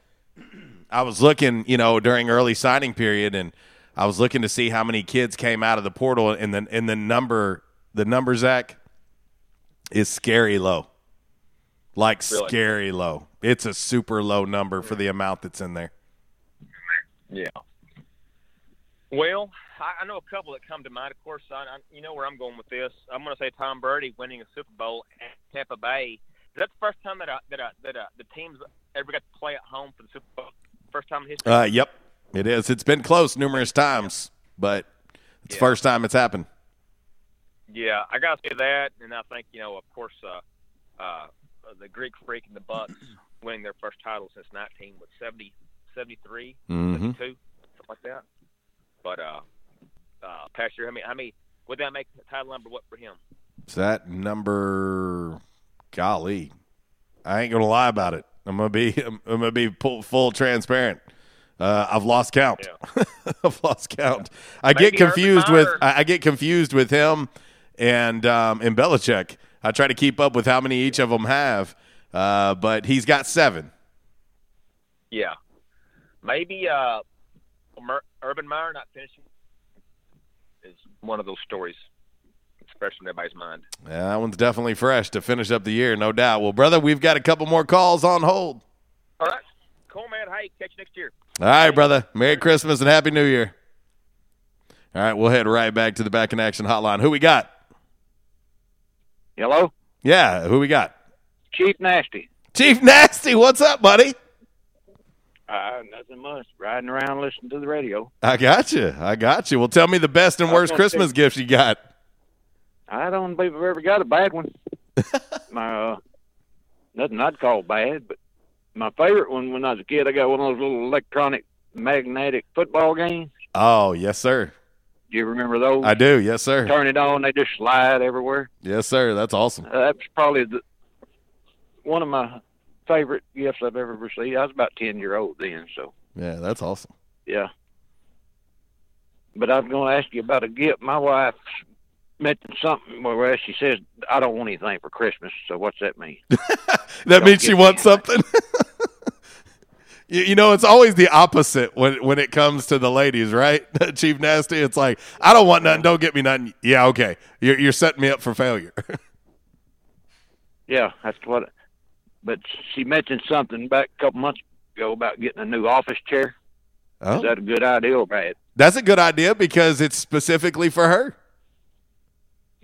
I was looking, you know, during early signing period, and I was looking to see how many kids came out of the portal, and then and the number the number Zach is scary low, like Really? scary low. It's a super low number for the amount that's in there. Yeah. Well, I, I know a couple that come to mind. Of course, I, I, you know where I'm going with this. I'm going to say Tom Brady winning a Super Bowl at Tampa Bay. Is that the first time that I, that I, that uh, the teams ever got to play at home for the Super Bowl? First time in history. Uh, yep, it is. It's been close numerous times, but it's the first time it's happened. Yeah, I got to say that, and I think you know, of course, uh, uh, the Greek Freak and the Bucks winning their first title since 19 with 70, 73, Mhm. 72, something like that. But uh, uh, Pastor, I mean, How many? Would that make the title number what for him? Is that number? Golly, I ain't gonna lie about it. I'm gonna be I'm, I'm gonna be full, full transparent. Uh, I've lost count. I've lost count. I Maybe get confused with I, I get confused with him and um, and Belichick. I try to keep up with how many each of them have, uh, but he's got seven. Yeah, maybe uh, Mer- Urban Meyer not finishing is one of those stories, that's fresh in everybody's mind. Yeah, that one's definitely fresh to finish up the year, no doubt. Well, brother, we've got a couple more calls on hold. All right, cool, man. Hey, catch you next year. All right, brother. Merry Christmas and Happy New Year. All right, we'll head right back to the back in action hotline. Who we got? Hello, Yeah, who we got? Chief Nasty. Chief Nasty, what's up, buddy? Uh, nothing much. Riding around listening to the radio. I got you. I got you. Well, tell me the best and worst Christmas gifts you got. I don't believe I've ever got a bad one. my uh, nothing I'd call bad, but my favorite one when I was a kid, I got one of those little electronic magnetic football games. Oh, yes, sir. Do you remember those? I do. Yes, sir. Turn it on, they just slide everywhere. Yes, sir. That's awesome. Uh, that's probably the one of my favorite gifts I've ever received. I was about ten year old then, so Yeah, that's awesome. yeah. But I was going to ask you about a gift. My wife mentioned something where she says, "I don't want anything for Christmas." So what's that mean? That means she wants something. you, you know, it's always the opposite when when it comes to the ladies, right? Chief Nasty. It's like I don't want nothing. Don't get me nothing. Yeah, okay. You're you're setting me up for failure. Yeah, that's what. But she mentioned something back a couple months ago about getting a new office chair. Oh. Is that a good idea or bad? That's a good idea because it's specifically for her.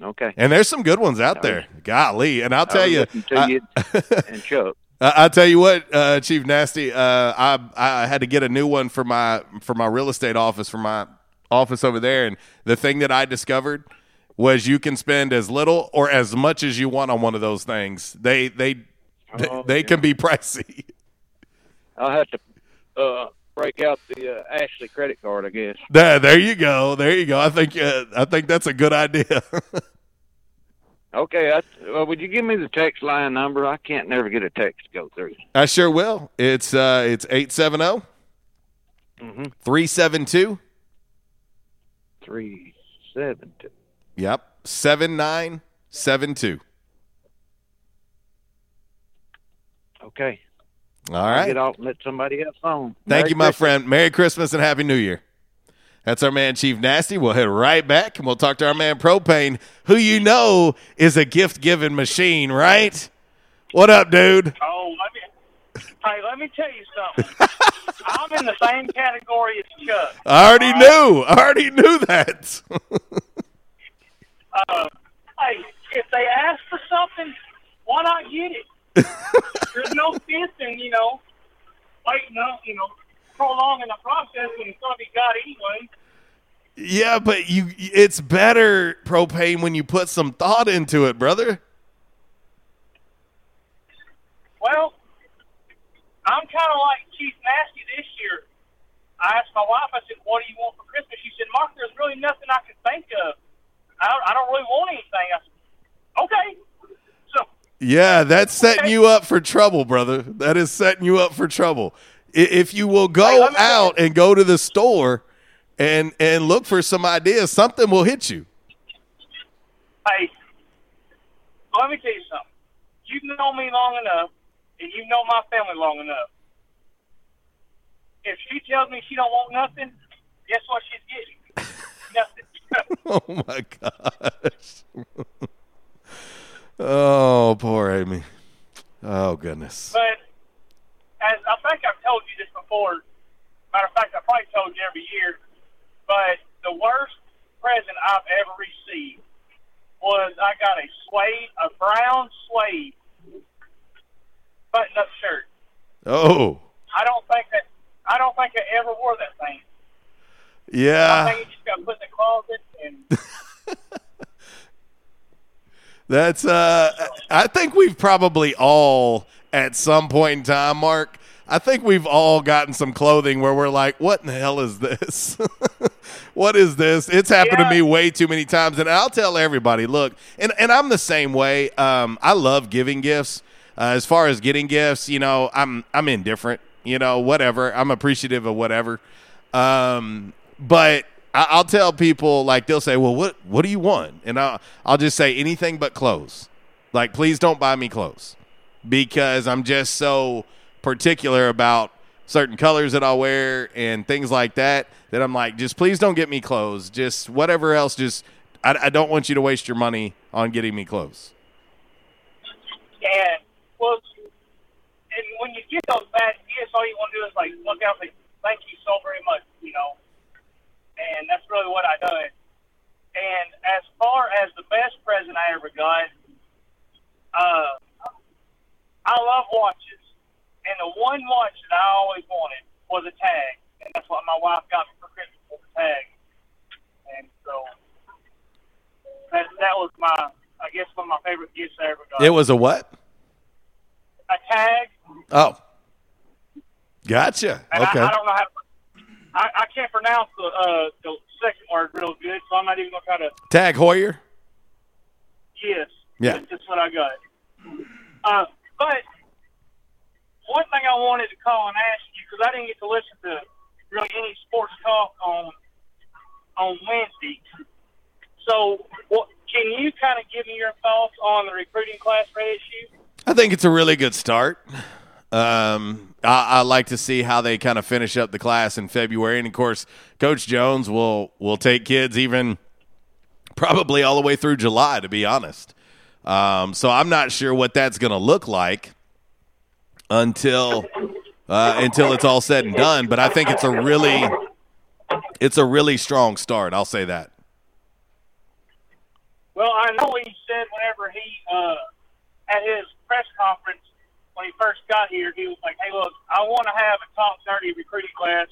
Okay. And there's some good ones out there. Golly, and I'll tell you, I- you and Chuck. I- I'll tell you what, uh, Chief Nasty. Uh, I I had to get a new one for my for my real estate office for my office over there, and the thing that I discovered was you can spend as little or as much as you want on one of those things. They they they, Oh, they can be pricey. I'll have to uh, break out the uh, Ashley credit card, I guess. There, there you go. There you go. I think uh, I think that's a good idea. Okay. I, well, would you give me the text line number? I can't never get a text to go through. I sure will. It's uh it's 870 Mhm. 372 Three seven two. Yep. 7972. Okay. All I'll right. Get off and let somebody else on. Thank Merry you, my Christmas. friend. Merry Christmas and Happy New Year. That's our man, Chief Nasty. We'll head right back and we'll talk to our man, Propane, who you know is a gift giving machine, right? What up, dude? Oh, let me. Hey, let me tell you something. I'm in the same category as Chuck. I already knew. I already knew that. Uh, hey, if they ask for something, why not get it? There's no sense in you know waiting up, you know, prolonging the process when it's going to be got anyway. yeah, but you it's better, Propane, when you put some thought into it, brother. Well, I'm I'm kind of like Chief Nasty this year. I asked my wife, I said, what do you want for Christmas? She said, Mark, there's really nothing I can think of. I don't, I don't really want anything. I said, okay. Yeah, that's setting you up for trouble, brother. That is setting you up for trouble. If you will go out and go to the store and and look for some ideas, something will hit you. hey, let me tell you something. You've known me long enough, and you know my family long enough. If she tells me she don't want nothing, guess what she's getting? nothing. Oh my gosh. oh, poor Amy. Oh goodness. But as I think I've told you this before, matter of fact, I probably told you every year. But the worst present I've ever received was I got a suede, a brown suede button-up shirt. Oh, I don't think that I don't think I ever wore that thing. Yeah. I think it just got put in the closet and That's uh I think we've probably all at some point in time, Mark. I think we've all gotten some clothing where we're like, what in the hell is this? what is this? It's happened to me way too many times. And I'll tell everybody, look, and, and I'm the same way. Um, I love giving gifts. Uh, as far as getting gifts, you know, I'm I'm indifferent. You know, whatever. I'm appreciative of whatever. Um, but I, I'll tell people like they'll say, "Well, what what do you want?" And I'll I'll just say anything but clothes. Like, please don't buy me clothes because I'm just so particular about certain colors that I'll wear and things like that. That I'm like, just please don't get me clothes. Just whatever else. Just I, I don't want you to waste your money on getting me clothes. Yeah. well, and when you get those bad gifts, all you want to do is like look out say thank you so very much, you know. And that's really what I done. And as far as the best present I ever got, uh, I love watches, and the one watch that I always wanted was a tag, and that's what my wife got me for Christmas was a tag. And so that that was my, I guess, one of my favorite gifts I ever got. It was a what? a tag. Oh, gotcha. And Okay. I, I don't know how. I, I can't pronounce the uh, the second word real good, so I'm not even gonna try to. Tag Heuer. Yes. Yeah. That's just what I got. Uh, but one thing I wanted to call and ask you because I didn't get to listen to really any sports talk on on Wednesday. So, what, can you kind of give me your thoughts on the recruiting class for ASU? I think it's a really good start. Um, I, I like to see how they kind of finish up the class in February, and of course, Coach Jones will will take kids even probably all the way through July. To be honest, um, so I'm not sure what that's going to look like until uh, until it's all said and done. But I think it's a really it's a really strong start. I'll say that. Well, I know he said whenever he uh, at his press conference when he first got here, he was like, "Hey, look, I want to have a top thirty recruiting class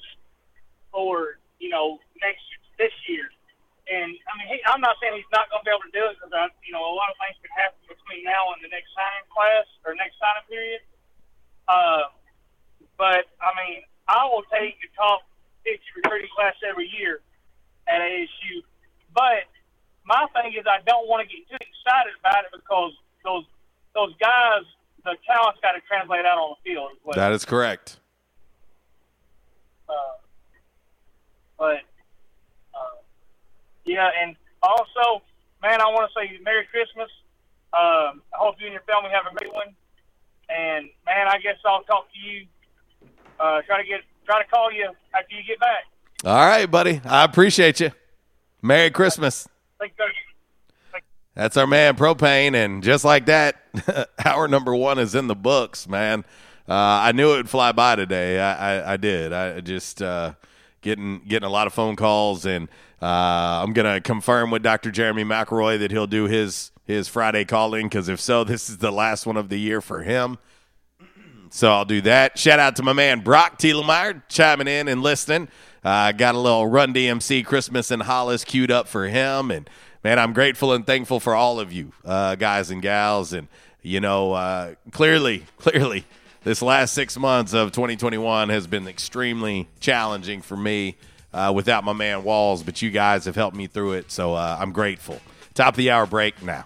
for you know next this year." And I mean, he, I'm not saying he's not going to be able to do it because you know a lot of things can happen between now and the next signing class or next signing period. Uh, but I mean, I will take a top 50 recruiting class every year at ASU. But my thing is, I don't want to get too excited about it because those those guys, the talent's got to translate out on the field. As well. That is correct. Uh, but uh, yeah, and also, man, I want to say Merry Christmas. Um, I hope you and your family have a great one. And man, I guess I'll talk to you. Uh, try to get try to call you after you get back. All right, buddy. I appreciate you. Merry Christmas. Thank you. That's our man Propane, and just like that, hour number one is in the books, man. Uh, I knew it would fly by today. I, I, I did. I just uh, getting getting a lot of phone calls, and uh, I'm gonna confirm with Dr. Jeremy McElroy that he'll do his his Friday calling because if so, this is the last one of the year for him. So I'll do that. Shout out to my man Brock Thielemeyer chiming in and listening. Uh, got a little Run DMC Christmas and Hollis queued up for him. And man, I'm grateful and thankful for all of you, uh, guys and gals. And, you know, uh, clearly, clearly, this last six months of 2021 has been extremely challenging for me uh, without my man Walls, but you guys have helped me through it, so uh, I'm grateful. Top of the hour break now.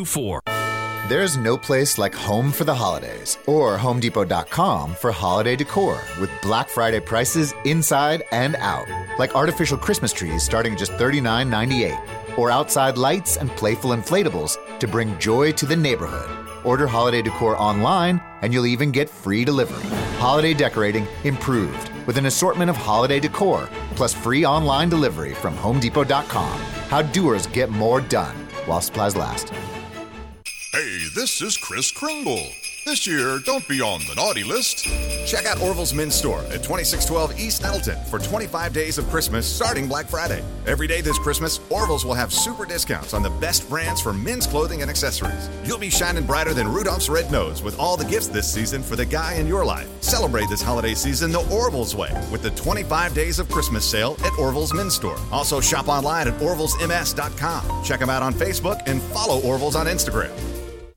There's no place like home for the holidays or HomeDepot.com for holiday decor with Black Friday prices inside and out. Like artificial Christmas trees starting at just $39.98 or outside lights and playful inflatables to bring joy to the neighborhood. Order holiday decor online and you'll even get free delivery. Holiday decorating improved with an assortment of holiday decor plus free online delivery from HomeDepot.com. How doers get more done while supplies last. Hey, this is Kris Kringle. This year, don't be on the naughty list. Check out Orville's Men's Store at 2612 East Nettleton for 25 days of Christmas starting Black Friday. Every day this Christmas, Orville's will have super discounts on the best brands for men's clothing and accessories. You'll be shining brighter than Rudolph's red nose with all the gifts this season for the guy in your life. Celebrate this holiday season the Orville's way with the 25 days of Christmas sale at Orville's Men's Store. Also shop online at orvillesms.com. Check them out on Facebook and follow Orville's on Instagram.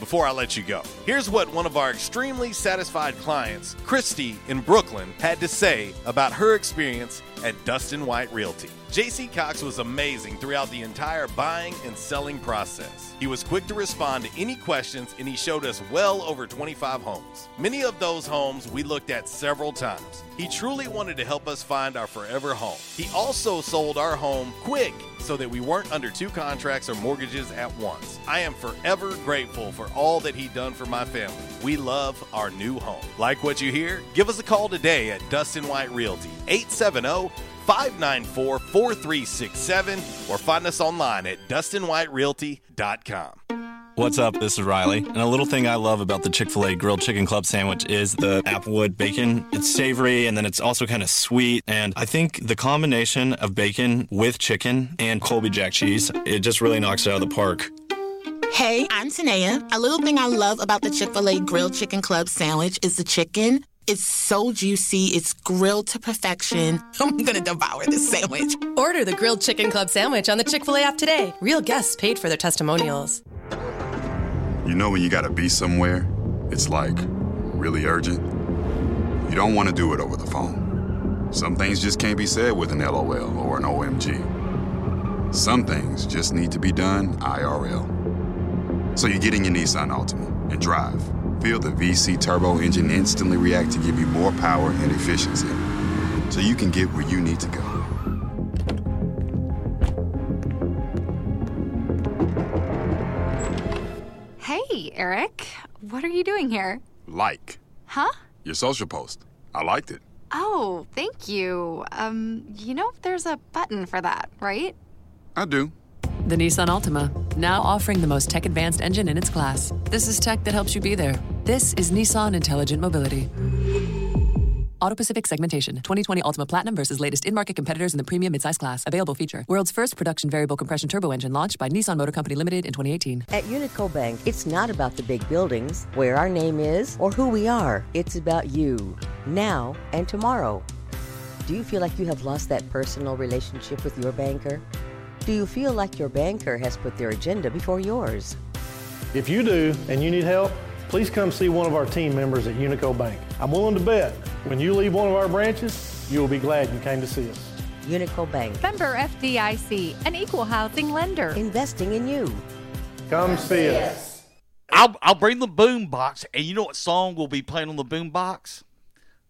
before I let you go. Here's what one of our extremely satisfied clients, Christy in Brooklyn, had to say about her experience at Dustin White Realty. JC Cox was amazing throughout the entire buying and selling process. He was quick to respond to any questions and he showed us well over 25 homes. Many of those homes we looked at several times. He truly wanted to help us find our forever home. He also sold our home quick so that we weren't under two contracts or mortgages at once. I am forever grateful for all that he done for my family. We love our new home. Like what you hear? Give us a call today at Dustin White Realty, 870 594 4367, or find us online at DustinWhiteRealty.com. What's up? This is Riley. And a little thing I love about the Chick fil A grilled chicken club sandwich is the applewood bacon. It's savory and then it's also kind of sweet. And I think the combination of bacon with chicken and Colby Jack cheese, it just really knocks it out of the park. Hey, I'm Tanea. A little thing I love about the Chick fil A grilled chicken club sandwich is the chicken. It's so juicy, it's grilled to perfection. I'm gonna devour this sandwich. Order the grilled chicken club sandwich on the Chick fil A app today. Real guests paid for their testimonials. You know when you gotta be somewhere, it's like really urgent. You don't wanna do it over the phone. Some things just can't be said with an LOL or an OMG. Some things just need to be done IRL. So you get in your Nissan Altima and drive. Feel the VC turbo engine instantly react to give you more power and efficiency. So you can get where you need to go. Hey, Eric. What are you doing here? Like Huh? your social post. I liked it. Oh, thank you. Um, you know, there's a button for that, right? I do. The Nissan Altima, now offering the most tech advanced engine in its class. This is tech that helps you be there. This is Nissan Intelligent Mobility. Auto Pacific segmentation. 2020 Altima Platinum versus latest in market competitors in the premium midsize class. Available feature. World's first production variable compression turbo engine launched by Nissan Motor Company Limited in 2018. At Unico Bank, it's not about the big buildings, where our name is, or who we are. It's about you, now and tomorrow. Do you feel like you have lost that personal relationship with your banker? Do you feel like your banker has put their agenda before yours? If you do and you need help, please come see one of our team members at Unico Bank. I'm willing to bet when you leave one of our branches, you will be glad you came to see us. Unico Bank. Member FDIC, an equal housing lender. Investing in you. Come see us. I'll, I'll bring the boom box, and you know what song we'll be playing on the boom box?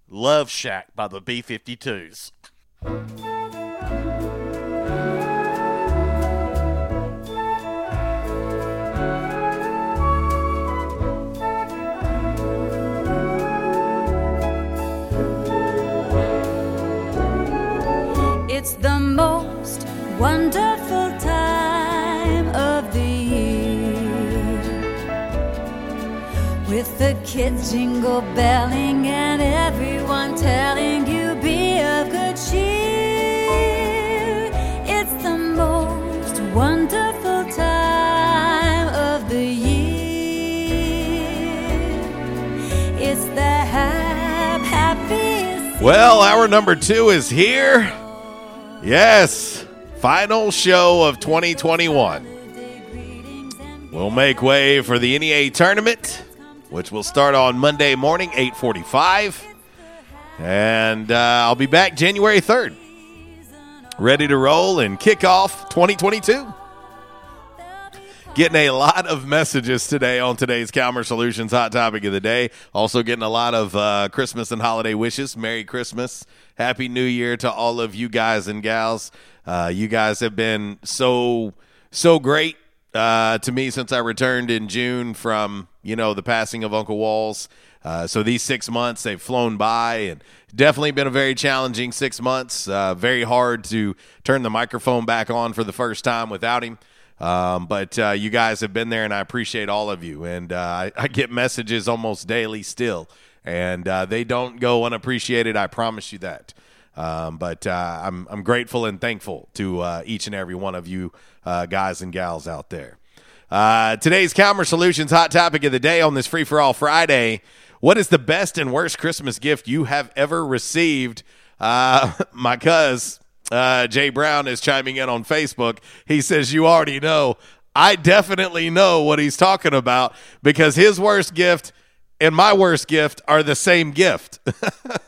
Love Shack by the B 52s. Wonderful time of the year. With the kids jingle belling and everyone telling you be of good cheer. It's the most wonderful time of the year. It's the hap- happiest. Well, hour number two is here. Yes, final show of 2021. We'll make way for the NEA tournament, which will start on Monday morning, 8:45, and uh, I'll be back January 3rd, ready to roll and kick off 2022. getting a lot of messages today on today's Calmer Solutions Hot Topic of the Day. Also getting a lot of uh, Christmas and holiday wishes. Merry Christmas. Happy New Year to all of you guys and gals. Uh, you guys have been so, so great uh, to me since I returned in June from, you know, the passing of Uncle Walls. Uh, so these six months, they've flown by and definitely been a very challenging six months. Uh, very hard to turn the microphone back on for the first time without him. Um, but uh, you guys have been there, and I appreciate all of you. And uh, I, I, get messages almost daily still, and uh, they don't go unappreciated. I promise you that. Um, but uh, I'm I'm grateful and thankful to uh, each and every one of you uh, guys and gals out there. today's Calmer Solutions hot topic of the day on this free for all Friday. What is the best and worst Christmas gift you have ever received? my cuz uh, Jay Brown is chiming in on Facebook. He says, You already know. I definitely know what he's talking about because his worst gift and my worst gift are the same gift.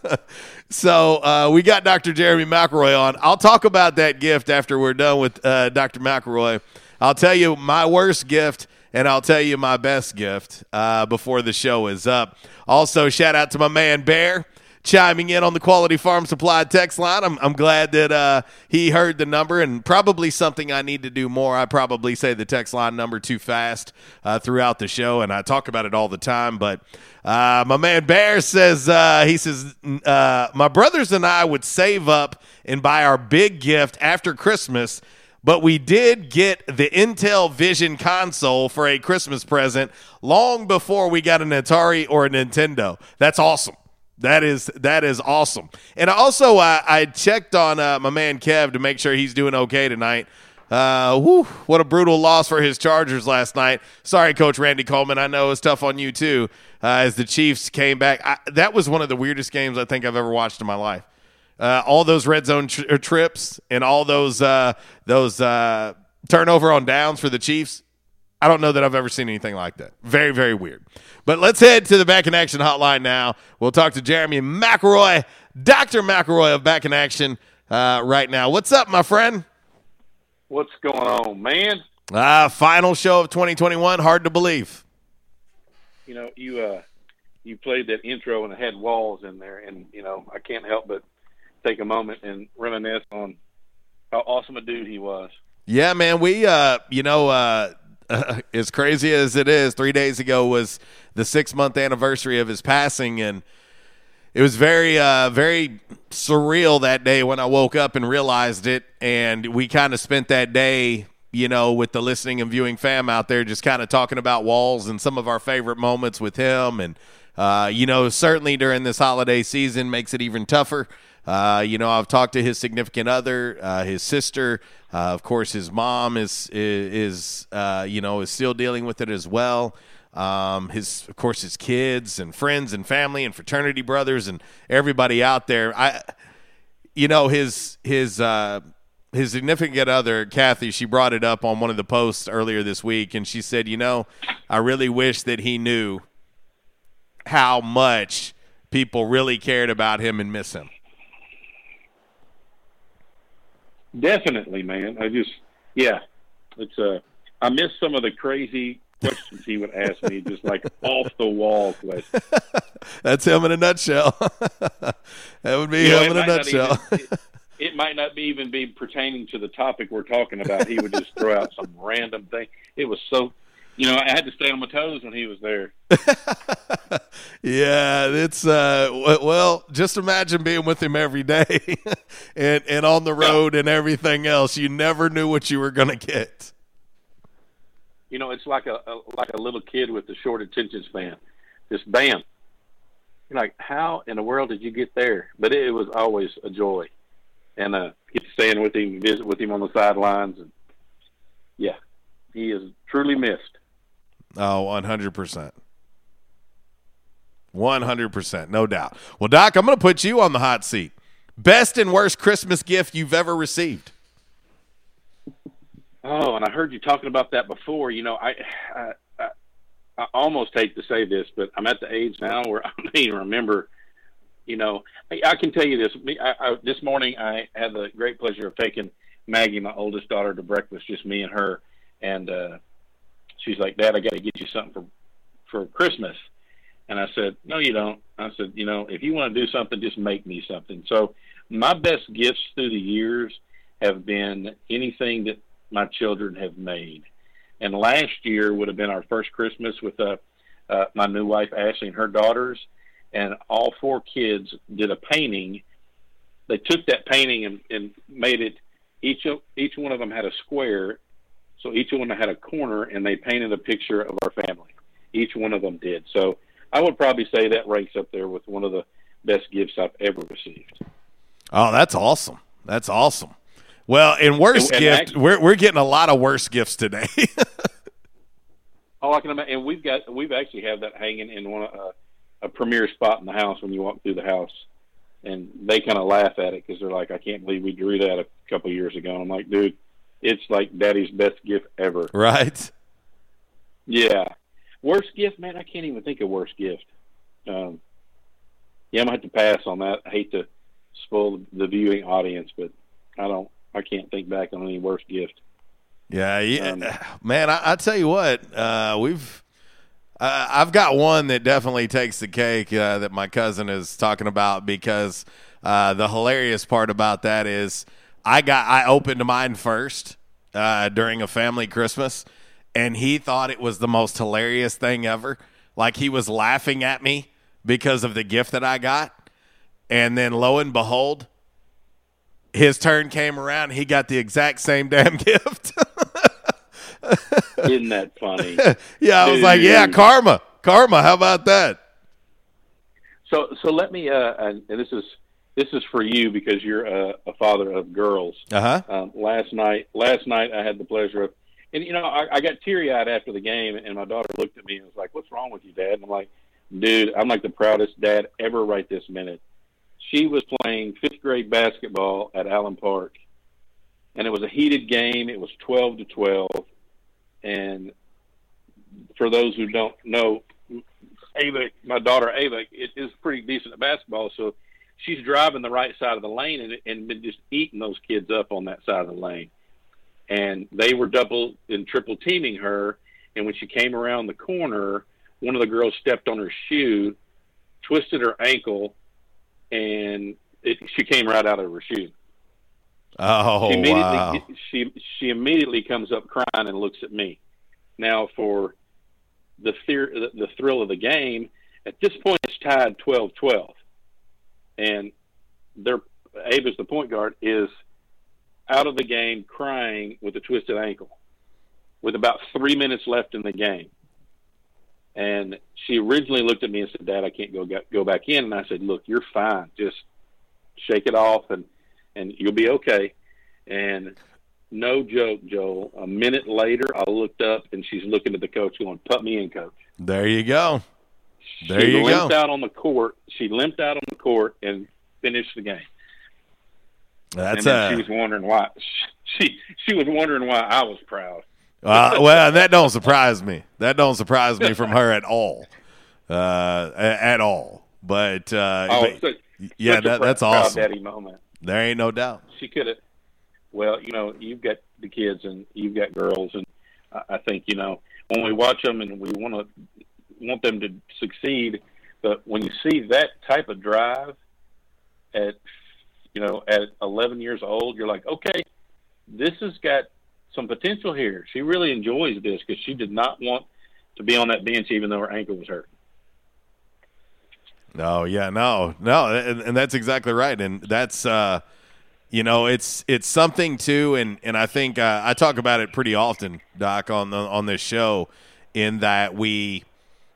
so uh, we got Dr. Jeremy McElroy on. I'll talk about that gift after we're done with uh, Dr. McElroy. I'll tell you my worst gift and I'll tell you my best gift uh, before the show is up. Also, shout out to my man Bear chiming in on the Quality Farm Supply text line. I'm, I'm glad that uh, he heard the number and probably something I need to do more. I probably say the text line number too fast uh, throughout the show, and I talk about it all the time. But uh, my man Bear says, uh, he says, uh, my brothers and I would save up and buy our big gift after Christmas but we did get the Intellivision console for a Christmas present long before we got an Atari or a Nintendo. That's awesome. That is that is awesome. And also, uh, I checked on uh, my man Kev to make sure he's doing okay tonight. Uh, whew, what a brutal loss for his Chargers last night. Sorry, Coach Randy Coleman. I know it's tough on you too. Uh, as the Chiefs came back, I, that was one of the weirdest games I think I've ever watched in my life. Uh, all those red zone tri- trips and all those uh, those uh, turnover on downs for the Chiefs. I don't know that I've ever seen anything like that. Very, very weird. But let's head to the Back in Action hotline now. We'll talk to Jeremy McElroy, Dr. McElroy of Back in Action uh, right now. What's up, my friend? What's going on, man? Uh, final show of 2021. Hard to believe. You know, you uh, you played that intro and it had walls in there, and you know, I can't help but take a moment and reminisce on how awesome a dude he was. Yeah, man. We, uh, you know, uh, as crazy as it is, three days ago was the six month anniversary of his passing, and it was very, uh, very surreal that day when I woke up and realized it. And we kind of spent that day, you know, with the listening and viewing fam out there, just kind of talking about Walls and some of our favorite moments with him. And, uh, you know, certainly during this holiday season makes it even tougher. Uh, you know, I've talked to his significant other, uh, his sister. Uh, of course, his mom is is, uh, you know is still dealing with it as well. Um, his of course his kids and friends and family and fraternity brothers and everybody out there. I, you know, his his uh, his significant other Kathy. She brought it up on one of the posts earlier this week, and she said, you know, I really wish that he knew how much people really cared about him and miss him. Definitely, man. I just, yeah, it's uh, I miss some of the crazy questions he would ask me, just like off the wall questions. That's him in a nutshell. that would be you him know, in a nutshell. Even, it, it, might not be even be pertaining to the topic we're talking about. He would just throw out some random thing. It was so you know, I had to stay on my toes when he was there. yeah, it's uh well, just imagine being with him every day and and on the road and everything else. You never knew what you were going to get. You know, it's like a, a, like a little kid with a short attention span. Just bam. You're like, how in the world did you get there? But it, it was always a joy. And uh get stand with him, visit with him on the sidelines and yeah, he is truly missed. Oh, 100%. 100%, no doubt. Well, Doc, I'm going to put you on the hot seat. Best and worst Christmas gift you've ever received? Oh, and I heard you talking about that before. You know, I, I, I, I almost hate to say this, but I'm at the age now where I don't even remember. You know, I, I can tell you this. I, I, this morning, I had the great pleasure of taking Maggie, my oldest daughter, to breakfast, just me and her, and uh, she's like, Dad, I got to get you something for for Christmas. And I said, No, you don't. I said, you know, if you want to do something, just make me something. So my best gifts through the years have been anything that my children have made. And last year would have been our first Christmas with uh, uh, my new wife Ashley and her daughters, and all four kids did a painting. They took that painting and, and made it. Each each one of them had a square, so each one had a corner, and they painted a picture of our family. Each one of them did. So I would probably say that ranks up there with one of the best gifts I've ever received. Oh, that's awesome. That's awesome. Well, in worst And- and gift, actually- we're we're getting a lot of worst gifts today. Oh, I can imagine. And we've got we've actually have that hanging in one uh, a premier spot in the house when you walk through the house, and they kind of laugh at it because they're like, "I can't believe we drew that a couple years ago." And I'm like, "Dude, it's like Daddy's best gift ever." right? Yeah. Worst gift, man. I can't even think of worst gift. Um, yeah, I'm gonna have to pass on that. I hate to spoil the viewing audience, but I don't. I can't think back on any worst gift. Yeah, yeah. Um, man. I, I tell you what, uh, we've. Uh, I've got one that definitely takes the cake uh, that my cousin is talking about because uh, the hilarious part about that is I got I opened mine first uh, during a family Christmas, and he thought it was the most hilarious thing ever. Like he was laughing at me because of the gift that I got, and then lo and behold, his turn came around. He got the exact same damn gift. Isn't that funny? yeah, I was like, yeah, karma, karma. How about that? So, so let me, uh, and, and this is this is for you because you're a, a father of girls. Uh huh. Um, last night, last night I had the pleasure of, and you know, I, I got teary eyed after the game, and my daughter looked at me and was like, "What's wrong with you, Dad?" And I'm like, "Dude, I'm like the proudest dad ever right this minute." She was playing fifth grade basketball at Allen Park, and it was a heated game. It was twelve to twelve, and for those who don't know, Ava, my daughter Ava, it is pretty decent at basketball. So she's driving the right side of the lane and, and been just eating those kids up on that side of the lane. And they were double and triple teaming her. And when she came around the corner, one of the girls stepped on her shoe, twisted her ankle, and it, she came right out of her shoe. Oh she immediately wow! she she immediately comes up crying and looks at me. Now for the the, the thrill of the game, at this point it's tied 12-12. And their Ava's the point guard is out of the game crying with a twisted ankle with about 3 minutes left in the game. And she originally looked at me and said, "Dad, I can't go go back in." And I said, "Look, you're fine. Just shake it off and and you'll be okay." And no joke, Joel. A minute later, I looked up and she's looking at the coach, going, "Put me in, coach." There you go. There she you limped go. out on the court. She limped out on the court and finished the game. That's and then she was wondering why. She she was wondering why I was proud. uh, well, that don't surprise me. That don't surprise me from her at all, uh, at all. But, uh, Oh, but- such- yeah, such that, proud- that's awesome. Daddy moment. There ain't no doubt. She could have. Well, you know, you've got the kids and you've got girls, and I I think you know when we watch them and we want to want them to succeed. But when you see that type of drive at you know at 11 years old, you're like, okay, this has got some potential here. She really enjoys this because she did not want to be on that bench even though her ankle was hurt. No, yeah, no, no, and, and that's exactly right, and that's uh, you know, it's it's something too, and and I think uh, I talk about it pretty often, Doc, on the, on this show, in that we,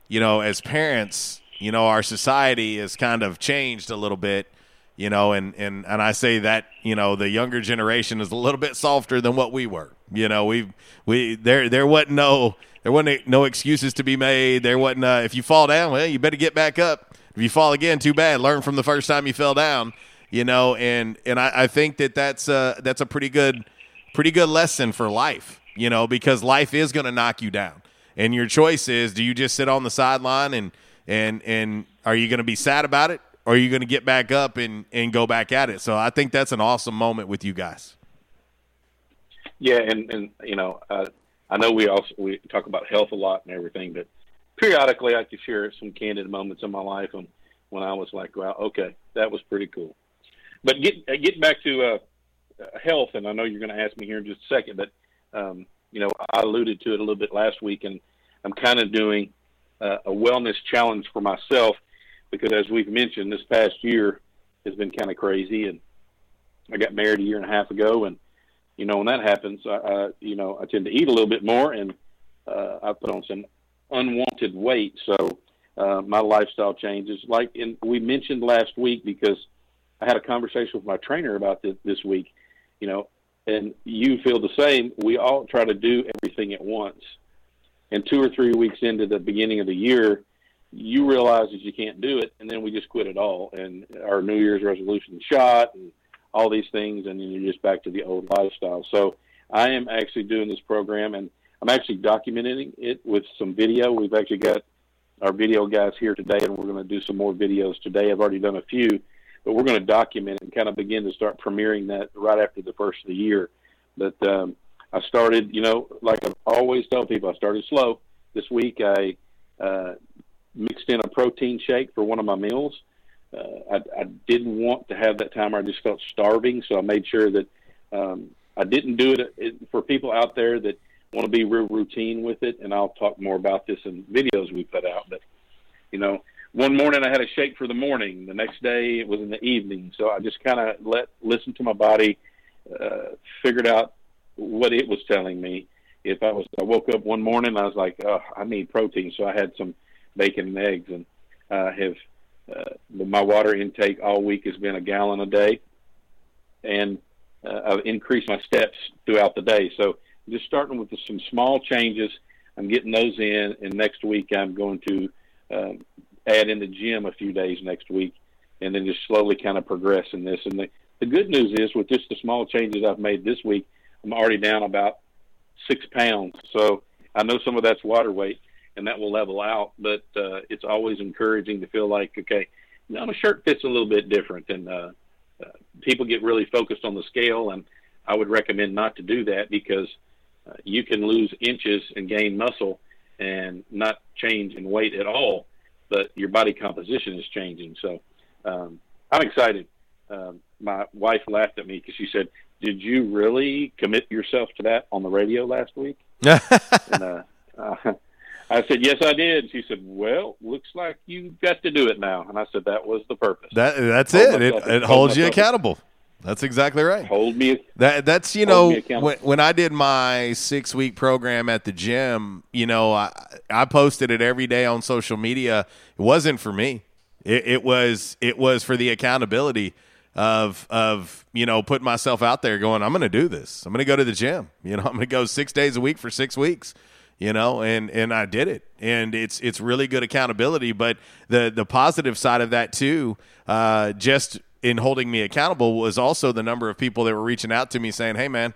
you know, as parents, you know, our society has kind of changed a little bit, you know, and and and I say that you know the younger generation is a little bit softer than what we were, you know, we we there there wasn't no there wasn't no excuses to be made, there wasn't uh, if you fall down, well, you better get back up. If you fall again, too bad. Learn from the first time you fell down, you know. And and I, I think that that's uh that's a pretty good pretty good lesson for life, you know, because life is going to knock you down, and your choice is: do you just sit on the sideline and and and are you going to be sad about it, or are you going to get back up and and go back at it? So I think that's an awesome moment with you guys. Yeah, and and you know, uh, I know we also we talk about health a lot and everything, but periodically I could share some candid moments in my life when when I was like, wow, okay, that was pretty cool. But get uh, getting back to uh, health, and I know you're going to ask me here in just a second, but um, you know I alluded to it a little bit last week, and I'm kind of doing uh, a wellness challenge for myself because, as we've mentioned, this past year has been kind of crazy, and I got married a year and a half ago, and you know when that happens, I, I you know I tend to eat a little bit more, and uh, I put on some unwanted weight, so uh, my lifestyle changes. Like in, we mentioned last week, because I had a conversation with my trainer about this this week, you know, and you feel the same. We all try to do everything at once, and two or three weeks into the beginning of the year, you realize that you can't do it, and then we just quit it all. And our New Year's resolution shot, and all these things, and then you're just back to the old lifestyle. So I am actually doing this program, and I'm actually documenting it with some video. We've actually got our video guys here today, and we're going to do some more videos today. I've already done a few, but we're going to document and kind of begin to start premiering that right after the first of the year. But um, I started, you know, like I always tell people, I started slow. This week I uh, mixed in a protein shake for one of my meals. Uh, I, I didn't want to have that time I just felt starving, so I made sure that um, I didn't do it, it for people out there that want to be real routine with it, and I'll talk more about this in videos we put out. But you know, one morning I had a shake for the morning. The next day it was in the evening. So I just kind of let listen to my body, uh, figured out what it was telling me. If I was, I woke up one morning, I was like, oh, I need protein. So I had some bacon and eggs, and uh, have uh, my water intake all week has been a gallon a day, and uh, I've increased my steps throughout the day. So just starting with some small changes. I'm getting those in, and next week I'm going to uh, add in the gym a few days next week, and then just slowly kind of progress in this. And the, the good news is, with just the small changes I've made this week, I'm already down about six pounds. So I know some of that's water weight, and that will level out. But uh, it's always encouraging to feel like, okay, now my shirt fits a little bit different, and uh, uh, people get really focused on the scale, and I would recommend not to do that because uh, you can lose inches and gain muscle and not change in weight at all, but your body composition is changing. So um, I'm excited. Um, my wife laughed at me because she said, "Did you really commit yourself to that on the radio last week?" and, uh, uh, I said, "Yes, I did." She said, "Well, looks like you got to do it now." And I said, "That was the purpose." That that's it. It, it holds you accountable. That's exactly right. Hold me. That that's you know when when I did my six week program at the gym, you know I I posted it every day on social media. It wasn't for me. It, it was it was for the accountability of of you know putting myself out there, going I'm going to do this. I'm going to go to the gym. You know I'm going to go six days a week for six weeks. You know, and and I did it, and it's it's really good accountability. But the the positive side of that too, uh, just in holding me accountable was also the number of people that were reaching out to me saying, "Hey, man,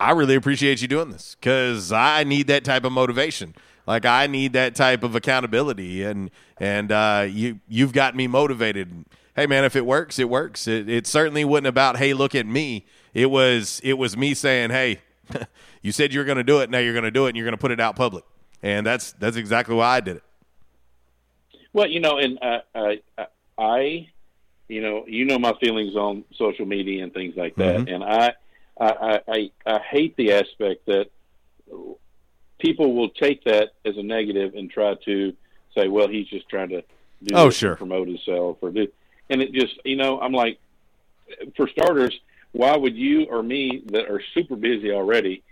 I really appreciate you doing this because I need that type of motivation. Like I need that type of accountability, and and uh, you you've got me motivated. Hey, man, if it works, it works. It, it certainly wasn't about hey, look at me. It was it was me saying, hey, you said you were going to do it. Now you're going to do it, and you're going to put it out public. And that's that's exactly why I did it. Well, you know, and uh, I, I you know, you know my feelings on social media and things like that, Mm-hmm. and I, I, I, I hate the aspect that people will take that as a negative and try to say, well, he's just trying to do Oh, sure. promote himself or do, and it just, you know, I'm like, for starters, why would you or me that are super busy already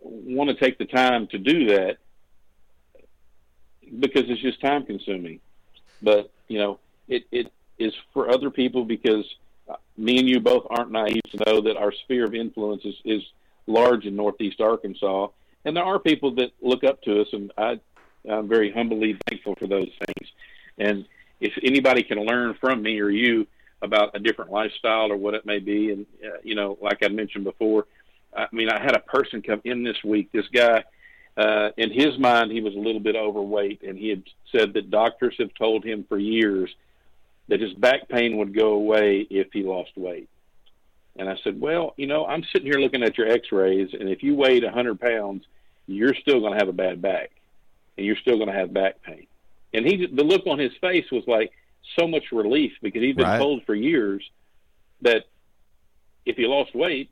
want to take the time to do that? Because it's just time consuming. But you know, it it is for other people because uh, me and you both aren't naive to know that our sphere of influence is, is large in Northeast Arkansas, and there are people that look up to us, and I, I'm very humbly thankful for those things. And if anybody can learn from me or you about a different lifestyle or what it may be, and uh, you know, like I mentioned before, I mean, I had a person come in this week. This guy, uh, in his mind, he was a little bit overweight, and he had said that doctors have told him for years that his back pain would go away if he lost weight. And I said, well, you know, I'm sitting here looking at your X-rays, and if you weighed 100 pounds, you're still going to have a bad back, and you're still going to have back pain. And he, the look on his face was like so much relief because he'd been Right. told for years that if he lost weight,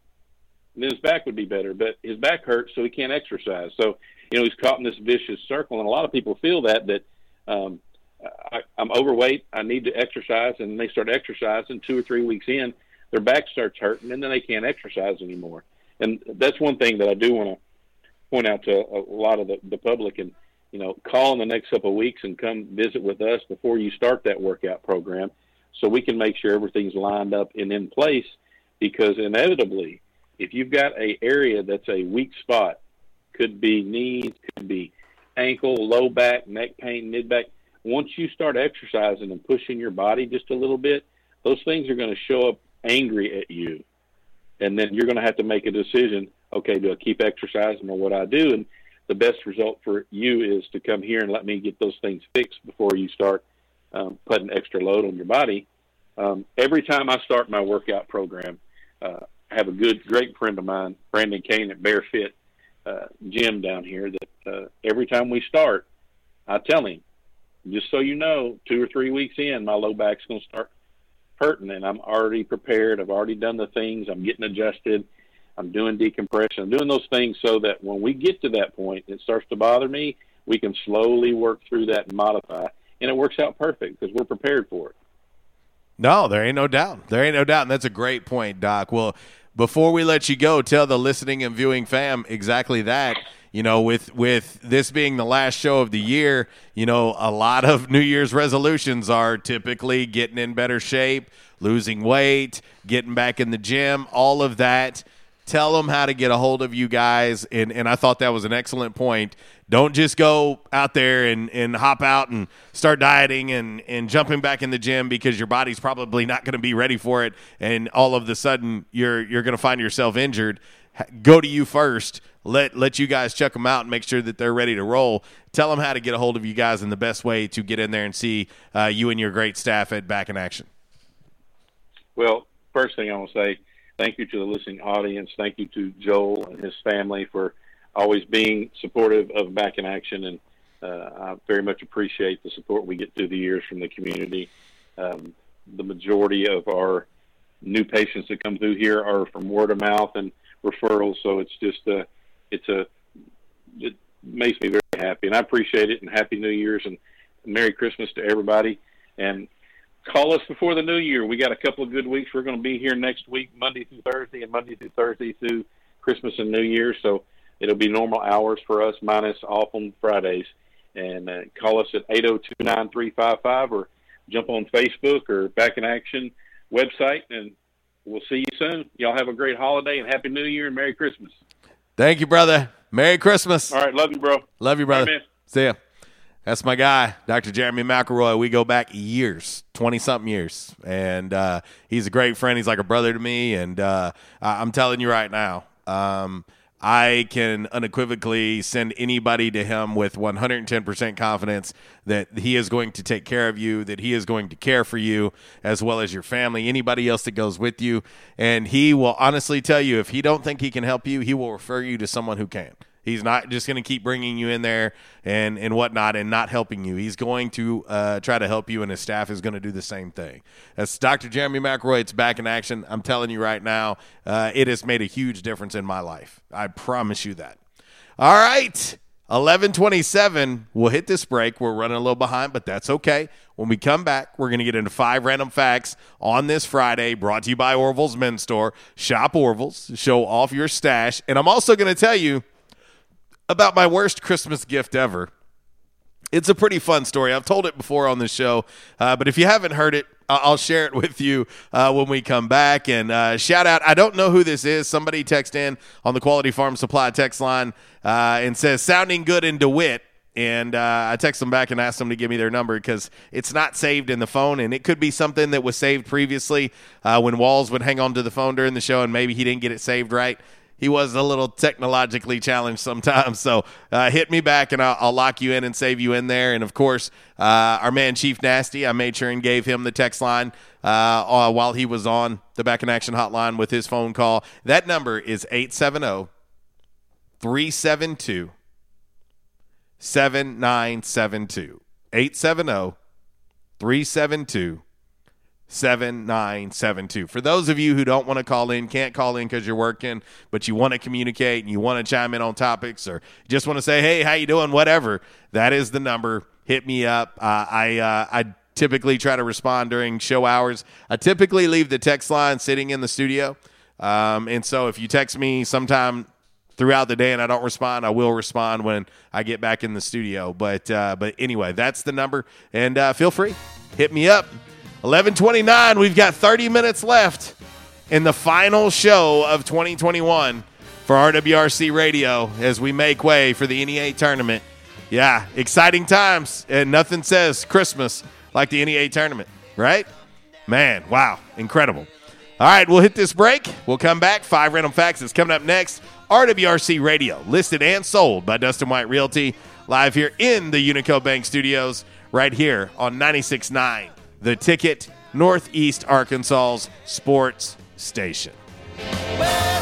then his back would be better. But his back hurts, so he can't exercise. So you know he's caught in this vicious circle, and a lot of people feel that that um, I, I'm overweight, I need to exercise, and they start exercising two or three weeks in, their back starts hurting, and then they can't exercise anymore. And that's one thing that I do want to point out to a lot of the, the public, and you know, call in the next couple of weeks and come visit with us before you start that workout program, so we can make sure everything's lined up and in place. Because inevitably, if you've got a area that's a weak spot, could be knees, could be ankle, low back, neck pain, mid back. Once you start exercising and pushing your body just a little bit, those things are going to show up angry at you. And then you're going to have to make a decision okay, do I keep exercising or what I do? And the best result for you is to come here and let me get those things fixed before you start um, putting extra load on your body. Um, every time I start my workout program, uh, I have a good, great friend of mine, Brandon Kane at Fit uh, Gym down here. That uh, every time we start, I tell him, just so you know, two or three weeks in, my low back's going to start hurting, and I'm already prepared. I've already done the things. I'm getting adjusted. I'm doing decompression. I'm doing those things so that when we get to that point, it starts to bother me. We can slowly work through that and modify, and it works out perfect because we're prepared for it. No, there ain't no doubt. There ain't no doubt. And that's a great point, Doc. Well, before we let you go, tell the listening and viewing fam exactly that. You know, with with this being the last show of the year, you know, a lot of New Year's resolutions are typically getting in better shape, losing weight, getting back in the gym, all of that. Tell them how to get a hold of you guys. And, and I thought that was an excellent point. Don't just go out there and, and hop out and start dieting and, and jumping back in the gym because your body's probably not going to be ready for it. And all of the sudden, you're, you're going to find yourself injured. Go to you first. Let, let you guys check them out and make sure that they're ready to roll. Tell them how to get a hold of you guys and the best way to get in there and see uh, you and your great staff at Back in Action. Well, first thing I want to say, thank you to the listening audience. Thank you to Joel and his family for always being supportive of Back in Action, and uh, I very much appreciate the support we get through the years from the community. Um, the majority of our new patients that come through here are from word of mouth and referrals, so it's just a, it's a, it makes me very happy, and I appreciate it. And Happy New Year's and Merry Christmas to everybody. And call us before the new year. We got a couple of good weeks. We're going to be here next week, Monday through Thursday, and Monday through Thursday through Christmas and New Year. So it'll be normal hours for us, minus off on Fridays. And uh, call us at 802-9355 or jump on Facebook or Back in Action website, and we'll see you soon. Y'all have a great holiday and Happy New Year and Merry Christmas. Thank you, brother. Merry Christmas. All right, love you, bro. Love you, brother. Right. See ya. That's my guy, Dr. Jeremy McElroy. We go back years, 20 something years. And uh, he's a great friend. He's like a brother to me. And uh, I- I'm telling you right now, um, I can unequivocally send anybody to him with 110% confidence that he is going to take care of you, that he is going to care for you as well as your family, anybody else that goes with you. And he will honestly tell you if he don't think he can help you, he will refer you to someone who can. He's not just going to keep bringing you in there and, and whatnot and not helping you. He's going to uh, try to help you, and his staff is going to do the same thing. That's Dr. Jeremy McElroy. It's back in action. I'm telling you right now, uh, it has made a huge difference in my life. I promise you that. All right. 1127. We'll hit this break. We're running a little behind, but that's okay. When we come back, we're going to get into five random facts on this Friday, brought to you by Orville's Men's Store. Shop Orville's, show off your stash. And I'm also going to tell you about my worst Christmas gift ever. It's a pretty fun story. I've told it before on the show, uh, but if you haven't heard it, I'll share it with you uh, when we come back. And uh, shout out, I don't know who this is. Somebody text in on the Quality Farm Supply text line uh, and says, sounding good in DeWitt. And uh, I text them back and asked them to give me their number because it's not saved in the phone, and it could be something that was saved previously uh, when Walls would hang on to the phone during the show, and maybe he didn't get it saved right he was a little technologically challenged sometimes. So uh, hit me back and I'll, I'll lock you in and save you in there. And of course, uh, our man Chief Nasty, I made sure and gave him the text line uh, uh, while he was on the Back in Action hotline with his phone call. That number is 870 372 7972. 870 372 7972. For those of you who don't want to call in, can't call in because you're working, but you want to communicate and you want to chime in on topics or just want to say, hey, how you doing, whatever, that is the number. Hit me up. Uh, I, uh, I typically try to respond during show hours. I typically leave the text line sitting in the studio. Um, and so if you text me sometime throughout the day and I don't respond, I will respond when I get back in the studio. But uh, but anyway, that's the number, and uh, feel free, hit me up. Eleven twenty nine. We've got thirty minutes left in the final show of 2021 for RWRC Radio as we make way for the NEA tournament. Yeah, exciting times, and nothing says Christmas like the NEA tournament, right? Man, wow, incredible. All right, we'll hit this break. We'll come back. Five random facts is coming up next. RWRC Radio, listed and sold by Dustin White Realty, live here in the Unico Bank Studios, right here on 96.9, The Ticket, Northeast Arkansas's sports station. lives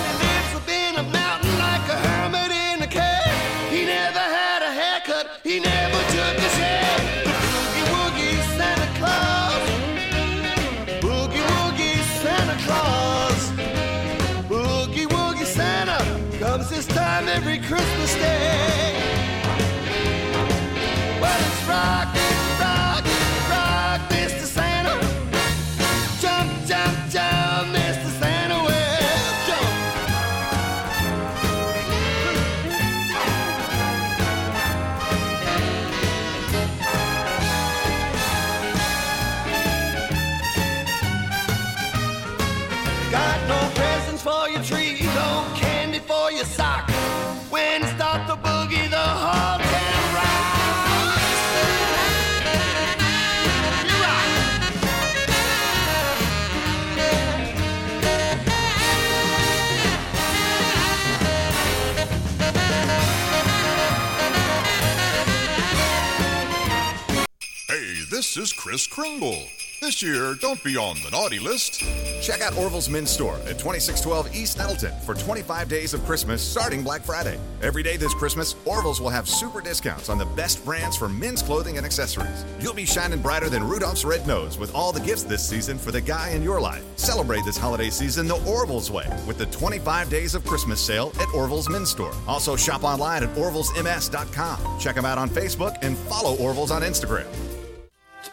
this is Kris Kringle. This year, don't be on the naughty list. Check out Orville's Men's Store at 2612 East Nettleton for 25 days of Christmas starting Black Friday. Every day this Christmas, Orville's will have super discounts on the best brands for men's clothing and accessories. You'll be shining brighter than Rudolph's red nose with all the gifts this season for the guy in your life. Celebrate this holiday season the Orville's way with the 25 days of Christmas sale at Orville's Men's Store. Also shop online at orvillesms.com. Check them out on Facebook and follow Orville's on Instagram.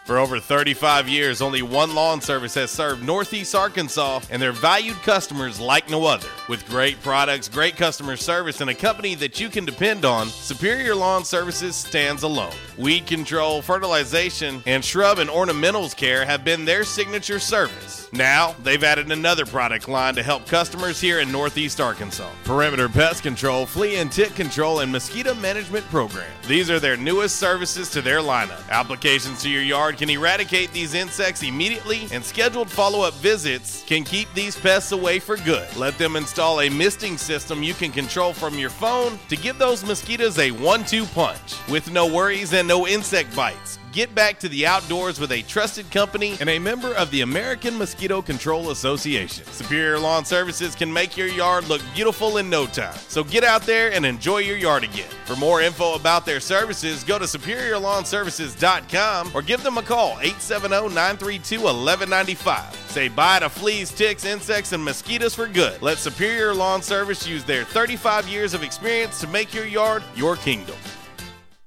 For over 35 years, only one lawn service has served Northeast Arkansas and their valued customers like no other. With great products, great customer service, and a company that you can depend on, Superior Lawn Services stands alone. Weed control, fertilization, and shrub and ornamentals care have been their signature service. Now, they've added another product line to help customers here in Northeast Arkansas. Perimeter Pest Control, Flea and Tick Control, and Mosquito Management Program. These are their newest services to their lineup. Applications to your yard can eradicate these insects immediately, and scheduled follow up visits can keep these pests away for good. Let them install a misting system you can control from your phone to give those mosquitoes a one two punch with no worries and no insect bites. Get back to the outdoors with a trusted company and a member of the American Mosquito Control Association. Superior Lawn Services can make your yard look beautiful in no time. So get out there and enjoy your yard again. For more info about their services, go to superiorlawnservices.com or give them a call 870-932-1195. Say bye to fleas, ticks, insects, and mosquitoes for good. Let Superior Lawn Service use their 35 years of experience to make your yard your kingdom.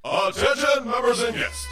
Attention, members and guests.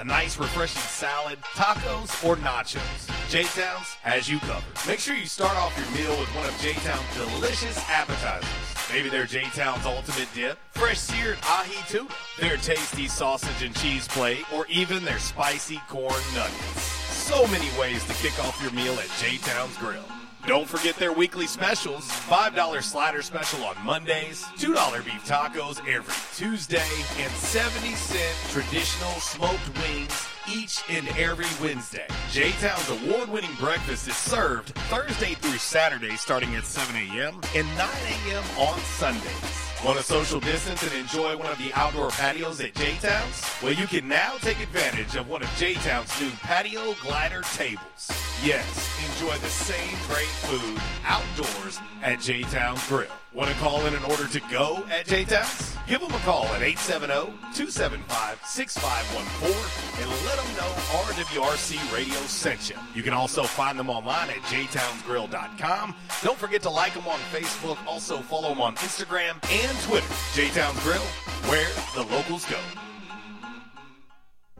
a nice refreshing salad, tacos, or nachos, J Town's has you covered. Make sure you start off your meal with one of J Town's delicious appetizers. Maybe their J Town's ultimate dip, fresh seared ahi tuna, their tasty sausage and cheese plate, or even their spicy corn nuggets. So many ways to kick off your meal at J Town's Grill. Don't forget their weekly specials. $5 slider special on Mondays, $2 beef tacos every Tuesday, and 70 cent traditional smoked wings each and every Wednesday. J Town's award winning breakfast is served Thursday through Saturday starting at 7 a.m. and 9 a.m. on Sundays. Want to social distance and enjoy one of the outdoor patios at J Town's? Well, you can now take advantage of one of J Town's new patio glider tables. Yes, enjoy the same great food outdoors at J Town's Grill. Want to call in an order to go at J Town's? Give them a call at 870-275-6514 and let them know RWRC Radio sent you. You can also find them online at jtownsgrill.com. Don't forget to like them on Facebook. Also follow them on Instagram and Twitter. J Towns Grill, where the locals go.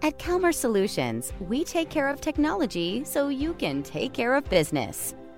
At Calmer Solutions, we take care of technology so you can take care of business.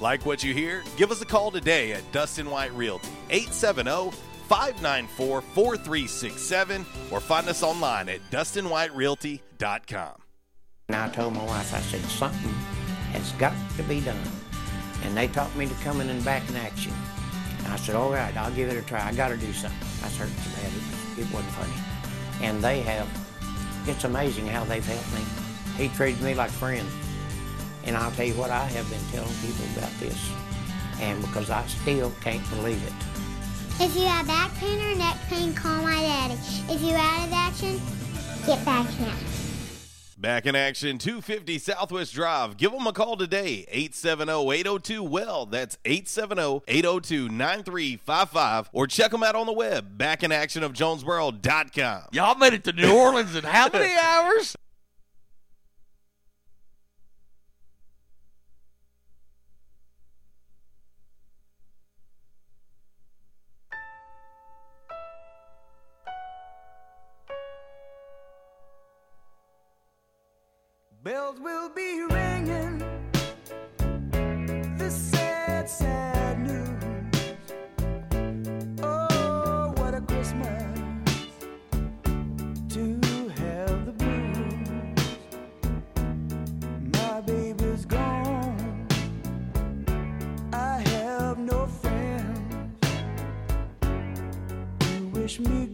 Like what you hear? Give us a call today at Dustin White Realty, 870 594 4367, or find us online at DustinWhiteRealty.com. And I told my wife, I said, something has got to be done. And they taught me to come in and back in action. And I said, all right, I'll give it a try. I got to do something. I hurt so bad, it, it wasn't funny. And they have, it's amazing how they've helped me. He treated me like friends. And I'll tell you what, I have been telling people about this. And because I still can't believe it. If you have back pain or neck pain, call my daddy. If you're out of action, get back in. Back in action, 250 Southwest Drive. Give them a call today, 870-802-WELL. That's 870-802-9355. Or check them out on the web, backinactionofjonesboro.com. Y'all made it to New Orleans in how many hours? Bells will be ringing. This sad, sad news. Oh, what a Christmas to have the blues. My baby's gone. I have no friends to wish me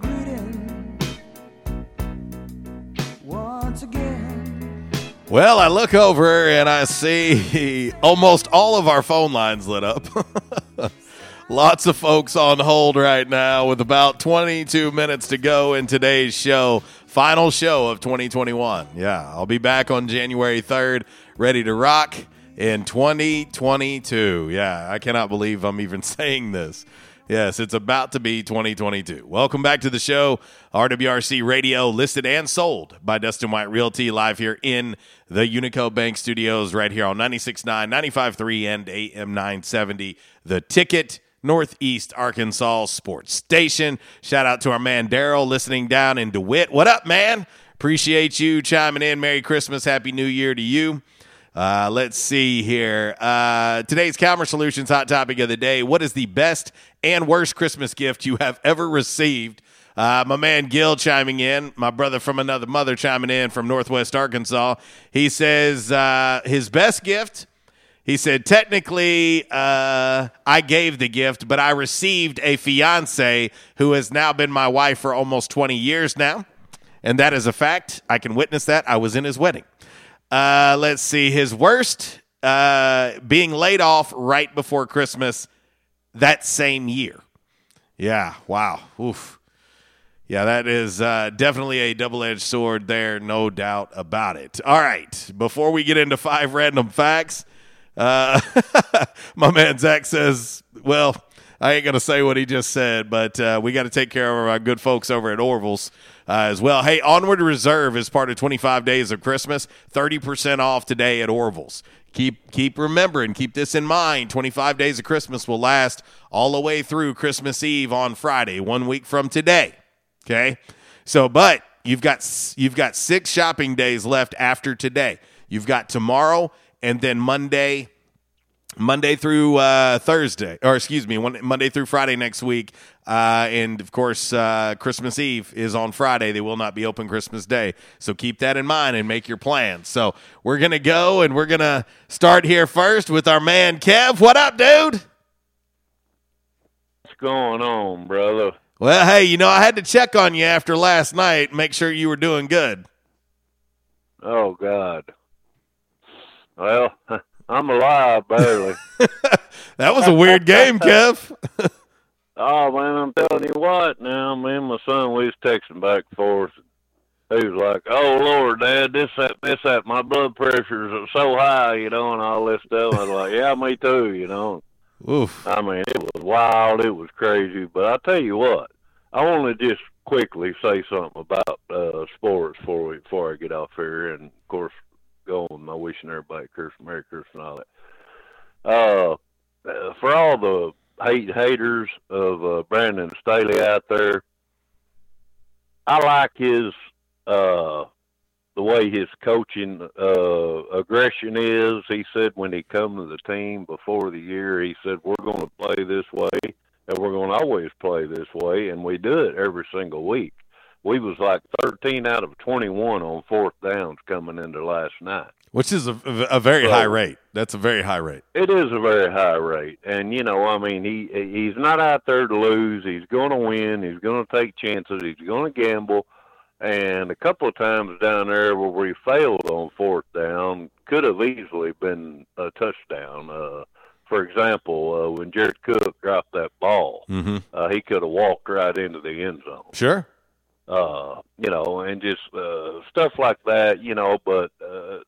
Well, I look over and I see almost all of our phone lines lit up. Lots of folks on hold right now with about 22 minutes to go in today's show. Final show of 2021. Yeah, I'll be back on January 3rd, ready to rock in 2022. Yeah, I cannot believe I'm even saying this. Yes, it's about to be 2022. Welcome back to the show. RWRC Radio, listed and sold by Dustin White Realty, live here in the Unico Bank Studios, right here on 96.9, 95.3, and AM 970. The Ticket, Northeast Arkansas Sports Station. Shout out to our man Daryl listening down in DeWitt. What up, man? Appreciate you chiming in. Merry Christmas, Happy New Year to you. Uh, let's see here. Uh, today's Calmer Solutions hot topic of the day. What is the best and worst Christmas gift you have ever received? Uh, my man Gil chiming in, my brother from another mother chiming in from Northwest Arkansas. He says uh, his best gift. He said, technically, uh, I gave the gift, but I received a fiance who has now been my wife for almost 20 years now. And that is a fact. I can witness that. I was in his wedding. Uh, let's see. His worst uh, being laid off right before Christmas that same year. Yeah. Wow. Oof. Yeah, that is uh, definitely a double edged sword there, no doubt about it. All right. Before we get into five random facts, uh, my man Zach says, well, I ain't going to say what he just said, but uh, we got to take care of our good folks over at Orville's uh, as well. Hey, Onward Reserve is part of 25 Days of Christmas, 30% off today at Orville's. Keep keep remembering, keep this in mind. 25 Days of Christmas will last all the way through Christmas Eve on Friday, one week from today. Okay, so but you've got you've got six shopping days left after today. You've got tomorrow and then Monday Monday through uh, Thursday, or excuse me, one, Monday through Friday next week. Uh, and of course, uh, Christmas Eve is on Friday. They will not be open Christmas Day. So keep that in mind and make your plans. So we're going to go and we're going to start here first with our man Kev. What up, dude? What's going on, brother? Well, hey, you know, I had to check on you after last night, make sure you were doing good. Oh, God. Well, I'm alive, barely. that was a weird game, Kev. oh man, I'm telling you what. Now, me and my son, we was texting back and forth. He was like, "Oh Lord, Dad, this that this that my blood pressure's so high, you know, and all this stuff." I was like, "Yeah, me too," you know. Oof. I mean, it was wild, it was crazy, but I tell you what, I want to just quickly say something about uh sports before we before I get off here, and of course, go on my wishing everybody Christmas, Merry Christmas, and all that. Uh, for all the hate haters of uh, Brandon Staley out there, I like his uh, the way his coaching uh, aggression is. He said when he come to the team before the year, he said we're going to play this way and we're going to always play this way, and we do it every single week. We was like 13 out of 21 on fourth downs coming into last night. Which is a, a very high rate. That's a very high rate. It is a very high rate, and you know, I mean, he he's not out there to lose. He's going to win. He's going to take chances. He's going to gamble. And a couple of times down there where we failed on fourth down could have easily been a touchdown. Uh, for example, uh, when Jared Cook dropped that ball, mm-hmm. uh, he could have walked right into the end zone. Sure. Uh, you know, and just uh, stuff like that. You know, but uh,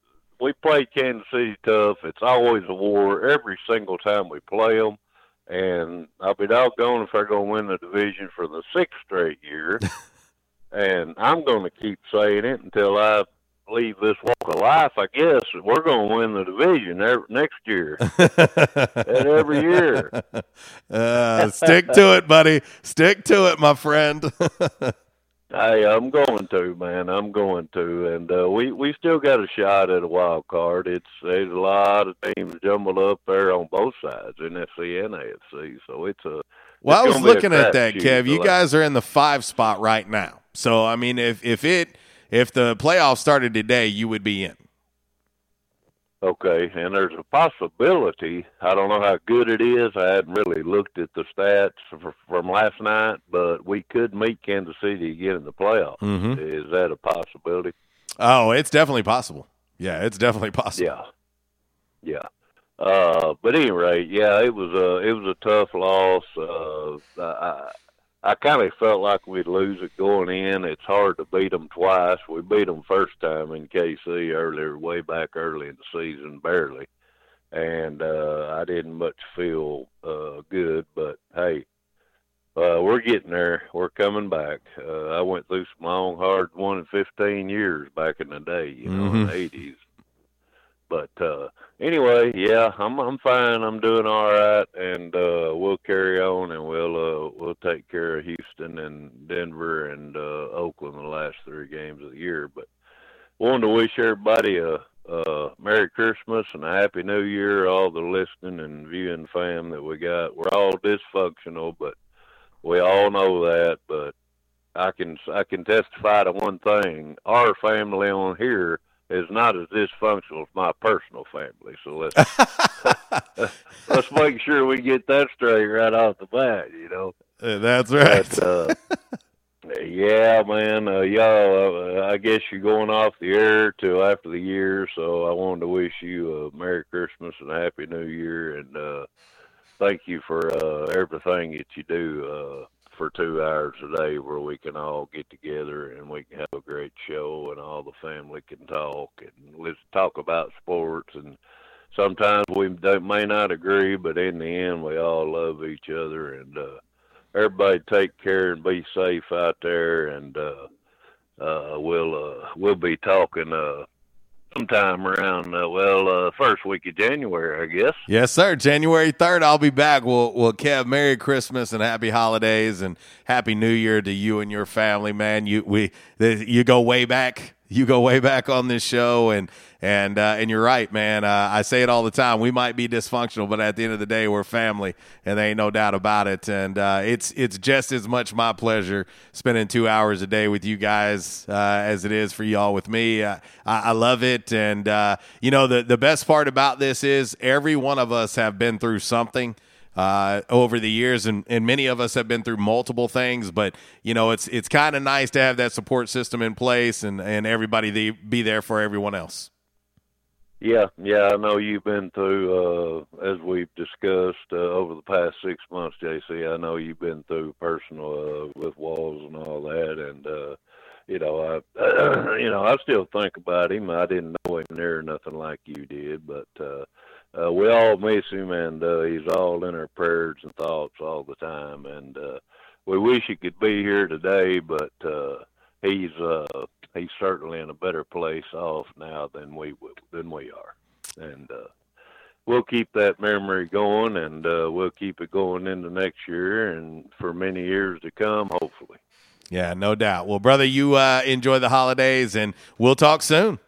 we played Kansas City tough. It's always a war every single time we play them. And I'll be doggone if they're going to win the division for the sixth straight year. and I'm going to keep saying it until I leave this walk of life. I guess we're going to win the division every, next year and every year. Uh, stick to it, buddy. Stick to it, my friend. Hey, I'm going to, man. I'm going to, and uh, we we still got a shot at a wild card. It's there's a lot of teams jumbled up there on both sides, NFC and AFC. So it's a. Well, I was gonna be a looking at that, Kev. You till guys are in the five spot right now. So I mean, if if it if the playoffs started today, you would be in. Okay, and there's a possibility. I don't know how good it is. I hadn't really looked at the stats from last night, but we could meet Kansas City again in the playoffs. Mhm. Is that a possibility? Oh, it's definitely possible. Yeah, it's definitely possible. Yeah, yeah. Uh, but anyway, yeah, it was a it was a tough loss. Uh, I I kind of felt like we'd lose it going in. It's hard to beat them twice. We beat them first time in KC earlier, way back early in the season, barely, and uh, I didn't much feel uh, good. But hey, uh, we're getting there. We're coming back. Uh, I went through some long, hard one in 15 years back in the day, you know, in the Mhm. 80s. But uh, anyway, yeah, I'm I'm fine. I'm doing all right, and uh, we'll carry on, and we'll uh, we'll take care of Houston and Denver and uh, Oakland the last three games of the year. But wanted to wish everybody a, a Merry Christmas and a Happy New Year. All the listening and viewing fam that we got. We're all dysfunctional, but we all know that. But I can I can testify to one thing: our family on here is not as dysfunctional as my personal family. So let's let's make sure we get that straight right off the bat. You know. Uh, That's right. But, uh, yeah, man. Uh, y'all, uh, I guess you're going off the air till after the year, so I wanted to wish you a Merry Christmas and a Happy New Year, and uh, thank you for uh, everything that you do uh, for two hours a day, where we can all get together and we can have a great show, and all the family can talk and let's talk about sports and. Sometimes we may not agree, but in the end, we all love each other, and uh, everybody take care and be safe out there and uh uh we'll uh we'll be talking uh sometime around uh, well uh first week of January I guess. Yes, sir. January third, I'll be back. We'll, we'll Kev, Merry Christmas and Happy Holidays and Happy New Year to you and your family, man. You we you go way back. You go way back on this show, and and uh, and you're right, man. Uh, I say it all the time. We might be dysfunctional, but at the end of the day, we're family, and there ain't no doubt about it. And uh, it's it's just as much my pleasure spending two hours a day with you guys uh, as it is for y'all with me. Uh, I, I love it, and uh, you know the the best part about this is every one of us have been through something uh, over the years, and, and many of us have been through multiple things. But you know, it's it's kind of nice to have that support system in place, and and everybody the, be there for everyone else. Yeah, yeah, I know you've been through uh as we've discussed uh, over the past 6 months JC. I know you've been through personal uh with walls and all that and uh you know, I you know, I still think about him. I didn't know him near nothing like you did, but uh uh, we all miss him, and uh, he's all in our prayers and thoughts all the time. And uh, we wish he could be here today, but uh, he's uh, he's certainly in a better place off now than we than we are. And uh, we'll keep that memory going, and uh, we'll keep it going into next year and for many years to come, hopefully. Yeah, no doubt. Well, brother, you uh, enjoy the holidays, and we'll talk soon.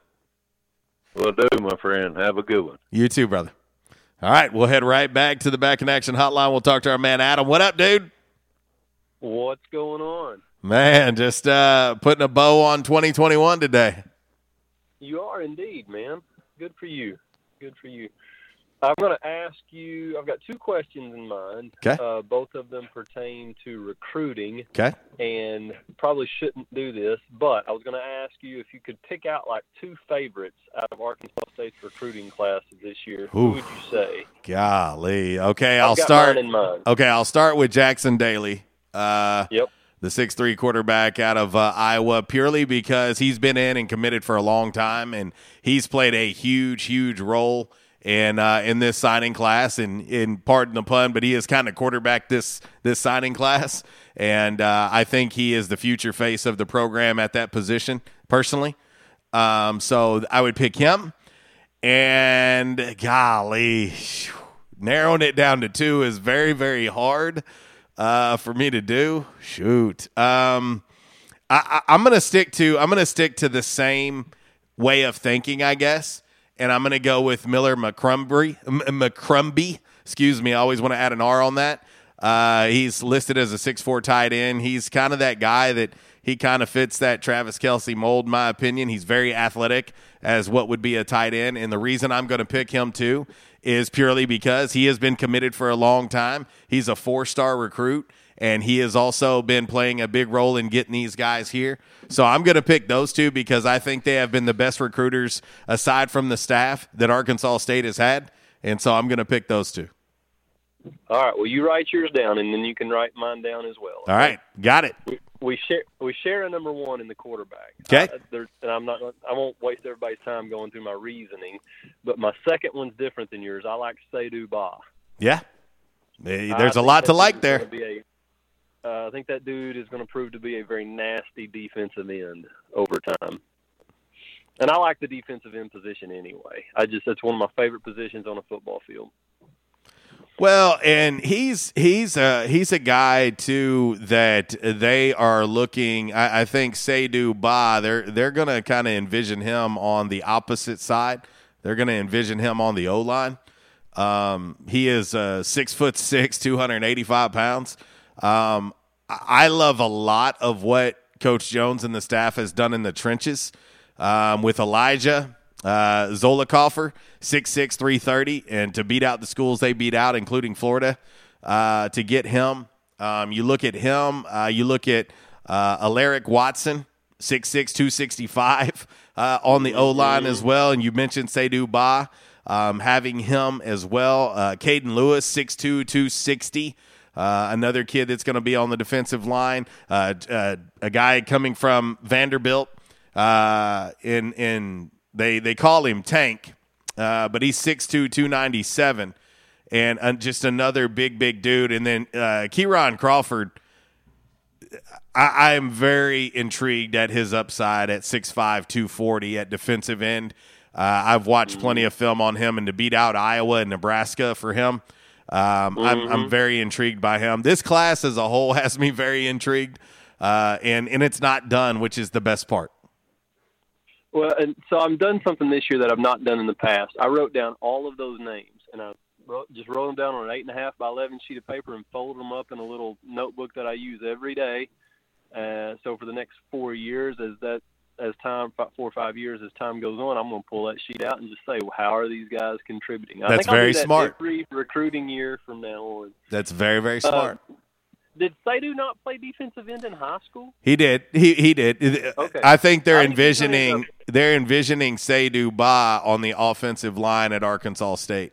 Will do, my friend. Have a good one. You too, brother. All right, we'll head right back to the back in action hotline. We'll talk to our man Adam. What up, dude? What's going on? Man, just uh, putting a bow on 2021 today. You are indeed, man. Good for you. Good for you. I'm going to ask you. I've got two questions in mind. 'Kay. Uh, both of them pertain to recruiting. Okay. And probably shouldn't do this, but I was going to ask you if you could pick out like two favorites out of Arkansas State's recruiting classes this year. Who would you say? Golly. Okay, I've I'll start. mine in mind. Okay, I'll start with Jackson Daly. Uh, yep. The six three quarterback out of uh, Iowa, purely because he's been in and committed for a long time, and he's played a huge, huge role in uh, in this signing class. And in pardon the pun, but he is kind of quarterback this this signing class, and uh, I think he is the future face of the program at that position. Personally, um, so I would pick him. And golly, narrowing it down to two is very, very hard uh, for me to do. Shoot, um, I, I, I'm gonna stick to I'm gonna stick to the same way of thinking, I guess, and I'm gonna go with Miller McCrumby. Excuse me, I always want to add an R on that. Uh, he's listed as a six four tight end. He's kind of that guy that he kind of fits that Travis Kelce mold, in my opinion. He's very athletic as what would be a tight end, and the reason I'm going to pick him too is purely because he has been committed for a long time. He's a four star recruit, and he has also been playing a big role in getting these guys here. So I'm going to pick those two because I think they have been the best recruiters aside from the staff that Arkansas State has had, and so I'm going to pick those two. All right. Well, you write yours down, and then you can write mine down as well. All right, got it. We share we share a number one in the quarterback. Okay. And I'm not. I won't waste everybody's time going through my reasoning, but my second one's different than yours. I like Seydou Ba. Yeah, there's a lot to like there. be a- uh, I think that dude is going to prove to be a very nasty defensive end over time. And I like the defensive end position anyway. I just that's one of my favorite positions on a football field. Well, and he's he's a he's a guy too that they are looking. I, I think Seydou Ba. They're they're going to kind of envision him on the opposite side. They're going to envision him on the O line. Um, he is uh, six foot six, two hundred eighty five pounds. Um, I love a lot of what Coach Jones and the staff has done in the trenches um, with Elijah uh, Zollicoffer, 6'6", 330, and to beat out the schools they beat out, including Florida, uh, to get him. Um, you look at him. Uh, you look at uh, Alaric Watson, 6'6", 265 uh, on the O line as well. And you mentioned Seydou Ba, um, having him as well. Uh, Caden Lewis, 6'2", 260. Uh, another kid that's going to be on the defensive line. Uh, uh, a guy coming from Vanderbilt uh, in in they they call him Tank, uh, but he's 6'2", 297, and just another big big dude. And then uh, Kieran Crawford. I, I am very intrigued at his upside at 6'5", 240 at defensive end. Uh, I've watched plenty of film on him and to beat out Iowa and Nebraska for him. Um, I'm, I'm Mhm. very intrigued by him. This class as a whole has me very intrigued, uh, and and it's not done, which is the best part. Well, and so I'm done something this year that I've not done in the past. I wrote down all of those names, and I wrote, just wrote them down on an eight and a half by eleven sheet of paper and folded them up in a little notebook that I use every day. Uh, so for the next four years, as that as time four or five years as time goes on, I'm going to pull that sheet out and just say, well, how are these guys contributing? I That's think I'll do very that smart. Every recruiting year from now on. That's very very Uh, smart. Did Seydou not play defensive end in high school? He did. He he did. Okay. I think they're How did he envisioning they're envisioning Seydou Ba on the offensive line at Arkansas State.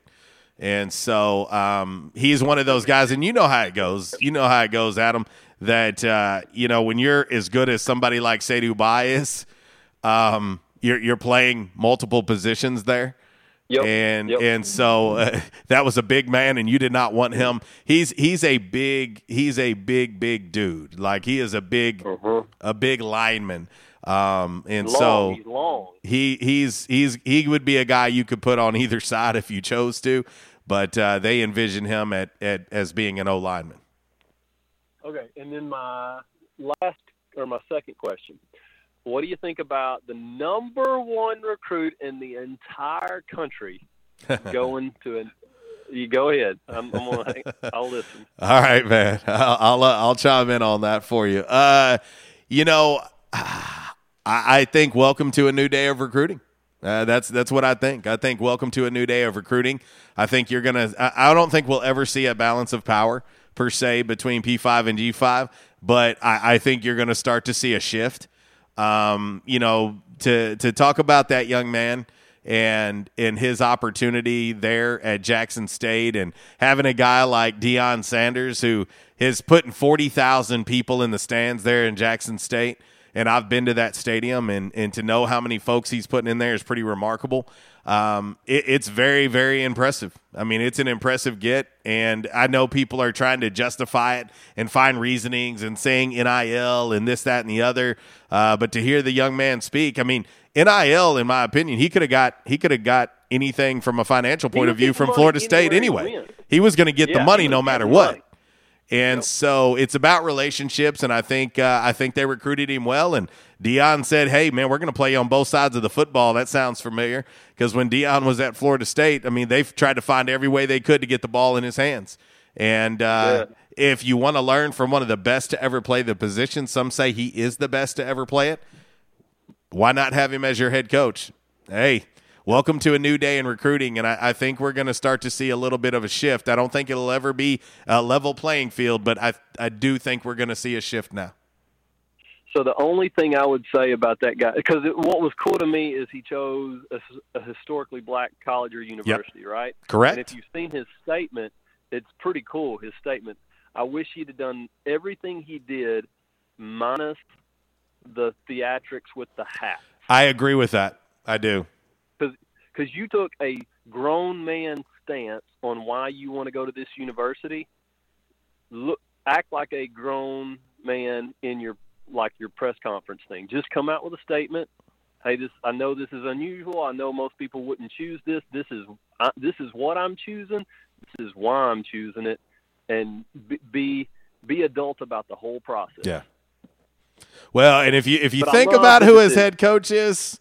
And so um, he's one of those guys, and you know how it goes. You know how it goes, Adam. That uh, you know when you're as good as somebody like Seydou Ba is, um, you're you're playing multiple positions there. Yep. And Yep. and so uh, that was a big man, and you did not want him. He's he's a big he's a big big dude. Like he is a big a big lineman. Um, and Long, so he's long. he he's he's he would be a guy you could put on either side if you chose to, but uh, they envision him at, at as being an O lineman. Okay, and then my last or my second question: What do you think about the number one recruit in the entire country going to an? You go ahead. I'm, I'm gonna, I'll listen. All right, man. I'll I'll, uh, I'll chime in on that for you. Uh, you know, I, I think welcome to a new day of recruiting. Uh, that's that's what I think. I think welcome to a new day of recruiting. I think you're gonna. I, I don't think we'll ever see a balance of power per se between P5 and G5, but I, I think you're gonna start to see a shift. Um, you know, to to talk about that young man and and his opportunity there at Jackson State and having a guy like Deion Sanders who is putting 40,000 people in the stands there in Jackson State and I've been to that stadium and and to know how many folks he's putting in there is pretty remarkable. Um, it, it's very very impressive. I mean, it's an impressive get, and I know people are trying to justify it and find reasonings and saying NIL and this that and the other. Uh, but to hear the young man speak, I mean, NIL, in my opinion, he could have got he could have got anything from a financial point of view from Florida State anyway. He was going to get Yeah, the money no matter what. money. And so it's about relationships, and I think uh, I think they recruited him well. And Deion said, "Hey, man, we're going to play on both sides of the football." That sounds familiar because when Deion was at Florida State, I mean, they've tried to find every way they could to get the ball in his hands. And uh, if you want to learn from one of the best to ever play the position, some say he is the best to ever play it. Why not have him as your head coach? Hey, welcome to a new day in recruiting, and I, I think we're going to start to see a little bit of a shift. I don't think it'll ever be a level playing field, but I I do think we're going to see a shift now. So the only thing I would say about that guy, because what was cool to me is he chose a, a historically black college or university, right? Correct. And if you've seen his statement, it's pretty cool. His statement. I wish he'd have done everything he did, minus the theatrics with the hat, I agree with that. I do. Because you took a grown man stance on why you want to go to this university. Look, act like a grown man in your like your press conference thing. Just come out with a statement. hey, this I know this is unusual. I know most people wouldn't choose this. This is uh, this is what I'm choosing. This is why I'm choosing it, and be be, be adult about the whole process. Yeah. Well, and if you if you But think about who his head coach is,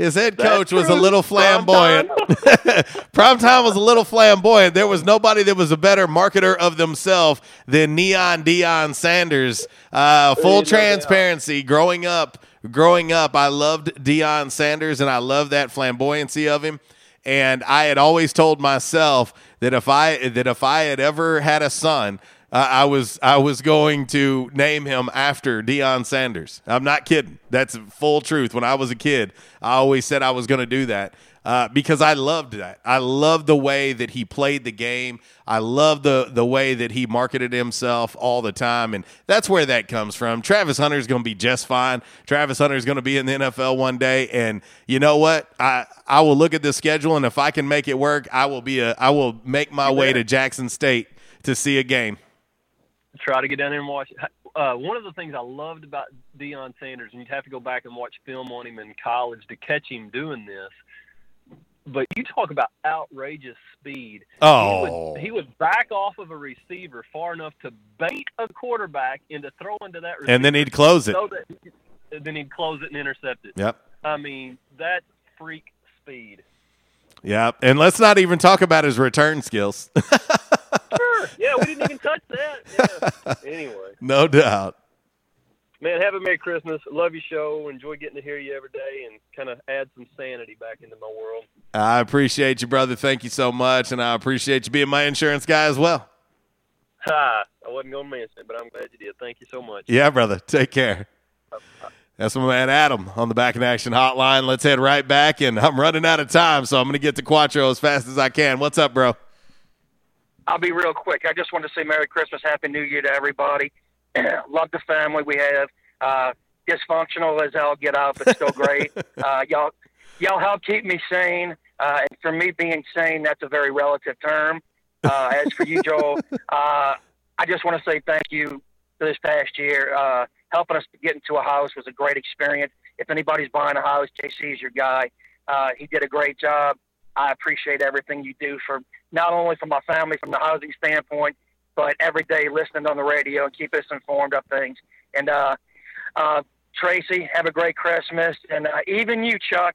his head That's coach was a little flamboyant. Prime time was a little flamboyant. There was nobody that was a better marketer of themselves than Neon Deion Sanders. Uh, full transparency. Growing up, growing up, I loved Deion Sanders, and I love that flamboyancy of him. And I had always told myself that if I that if I had ever had a son, uh, I was I was going to name him after Deion Sanders. I'm not kidding. That's full truth. When I was a kid, I always said I was going to do that uh, because I loved that. I loved the way that he played the game. I loved the the way that he marketed himself all the time, and that's where that comes from. Travis Hunter is going to be just fine. Travis Hunter is going to be in the NFL one day, and you know what? I I will look at the schedule, and if I can make it work, I will be a I will make my way to Jackson State to see a game. Try to get down there and watch. Uh, one of the things I loved about Deion Sanders, and you'd have to go back and watch film on him in college to catch him doing this. But you talk about outrageous speed. Oh. he would, he would back off of a receiver far enough to bait a quarterback into throwing to that receiver, And then he'd close it. so that- then he'd close it and intercept it. Yep. I mean, that's freak speed. Yeah, and let's not even talk about his return skills. Sure. Yeah, we didn't even touch that. Yeah. Anyway. no doubt. Man, have a Merry Christmas. Love your show. Enjoy getting to hear you every day and kind of add some sanity back into my world. I appreciate you, brother. Thank you so much, and I appreciate you being my insurance guy as well. Ha! I wasn't going to mention it, but I'm glad you did. Thank you so much. Yeah, brother. Take care. That's my man Adam on the Back in Action Hotline. Let's head right back, and I'm running out of time, so I'm going to get to Quattro as fast as I can. What's up, bro? I'll be real quick. I just want to say Merry Christmas, Happy New Year to everybody. Love the family we have. Uh, dysfunctional as hell get out, but still great. uh, y'all, y'all help keep me sane. Uh, and for me, being sane, that's a very relative term. Uh, as for you, Joel, uh, I just want to say thank you for this past year. Helping us to get into a house was a great experience. If anybody's buying a house, JC is your guy. Uh, he did a great job. I appreciate everything you do for not only for my family from the housing standpoint, but every day listening on the radio and keep us informed of things. And uh, uh, Tracy, have a great Christmas, and uh, even you, Chuck.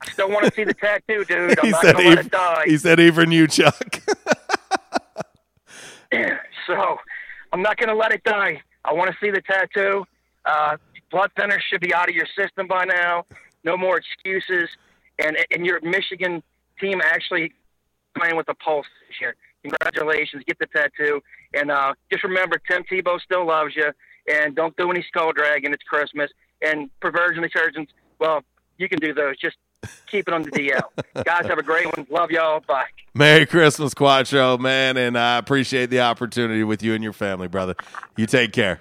I still want to see the tattoo, dude. I'm not gonna let it die. he said, even you, Chuck. so I'm not going to let it die. I want to see the tattoo. Uh, blood thinners should be out of your system by now. No more excuses. And and your Michigan team actually playing with the pulse this year. Congratulations. Get the tattoo. And uh, just remember, Tim Tebow still loves you. And don't do any skull dragging. It's Christmas. And perversion surgeons, well, you can do those. Just keep it on the DL. Guys, have a great one. Love y'all. Bye. Merry Christmas, Quattro, man, and I appreciate the opportunity with you and your family, brother. You take care.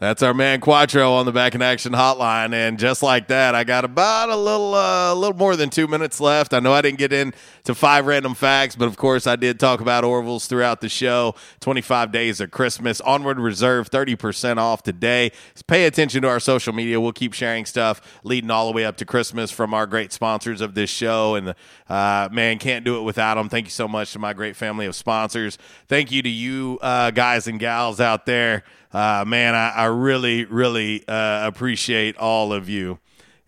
That's our man Quattro on the Back in Action Hotline, and just like that, I got about a little, uh, a little more than two minutes left. I know I didn't get into five random facts, but of course I did talk about Orville's throughout the show. Twenty-five days of Christmas, Onward Reserve, thirty percent off today. Just pay attention to our social media. We'll keep sharing stuff leading all the way up to Christmas from our great sponsors of this show, and uh, man, can't do it without them. Thank you so much to my great family of sponsors. Thank you to you uh, guys and gals out there. Uh, man, I really, really uh, appreciate all of you.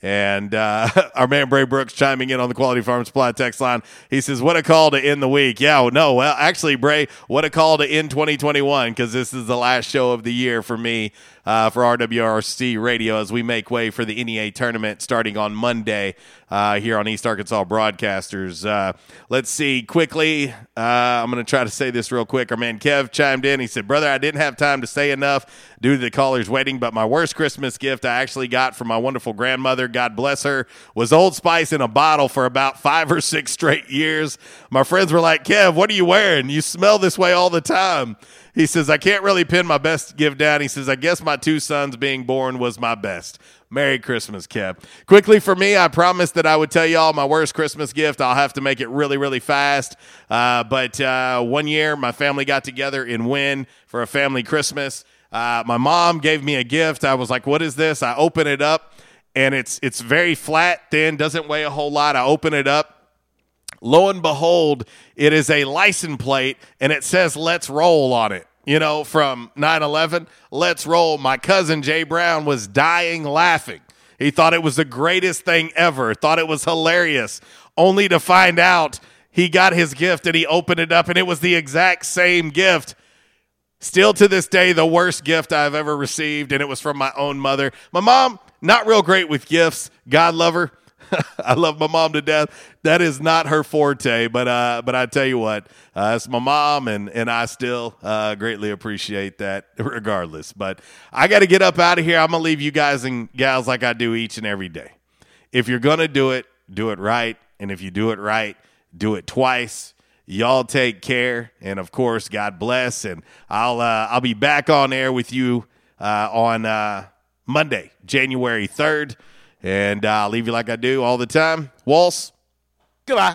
And uh, our man Bray Brooks chiming in on the Quality Farm Supply text line. He says, "What a call to end the week!" Yeah, no, well, actually, Bray, what a call to end 2021 because this is the last show of the year for me uh, for RWRC Radio as we make way for the NEA tournament starting on Monday uh, here on East Arkansas Broadcasters. Uh, let's see quickly. Uh, I'm going to try to say this real quick. Our man Kev chimed in. He said, "Brother, I didn't have time to say enough due to the callers waiting, but my worst Christmas gift I actually got from my wonderful grandmother, God bless her, was Old Spice in a bottle for about five or six straight years. My friends were like, Kev, what are you wearing? You smell this way all the time. He says, I can't really pin my best gift down. He says, I guess my two sons being born was my best. Merry Christmas, Kev. Quickly for me, I promised that I would tell y'all my worst Christmas gift. I'll have to make it really, really fast. Uh, but uh, one year, my family got together in Wynne for a family Christmas. Uh, my mom gave me a gift. I was like, what is this? I open it up and it's it's very flat, thin, doesn't weigh a whole lot. I open it up. Lo and behold, it is a license plate and it says let's roll on it. You know, from 9/11, let's roll. My cousin Jay Brown was dying laughing. He thought it was the greatest thing ever. Thought it was hilarious only to find out he got his gift and he opened it up and it was the exact same gift. Still to this day, the worst gift I've ever received, and it was from my own mother. My mom, not real great with gifts. God love her. I love my mom to death. That is not her forte, but uh, but I tell you what, uh, it's my mom, and and I still uh, greatly appreciate that, regardless. But I got to get up out of here. I'm gonna leave you guys and gals like I do each and every day. If you're gonna do it, do it right, and if you do it right, do it twice. Y'all take care, and of course, God bless. And I'll uh, I'll be back on air with you uh, on uh, Monday, January third. And I'll leave you like I do all the time. Waltz, goodbye.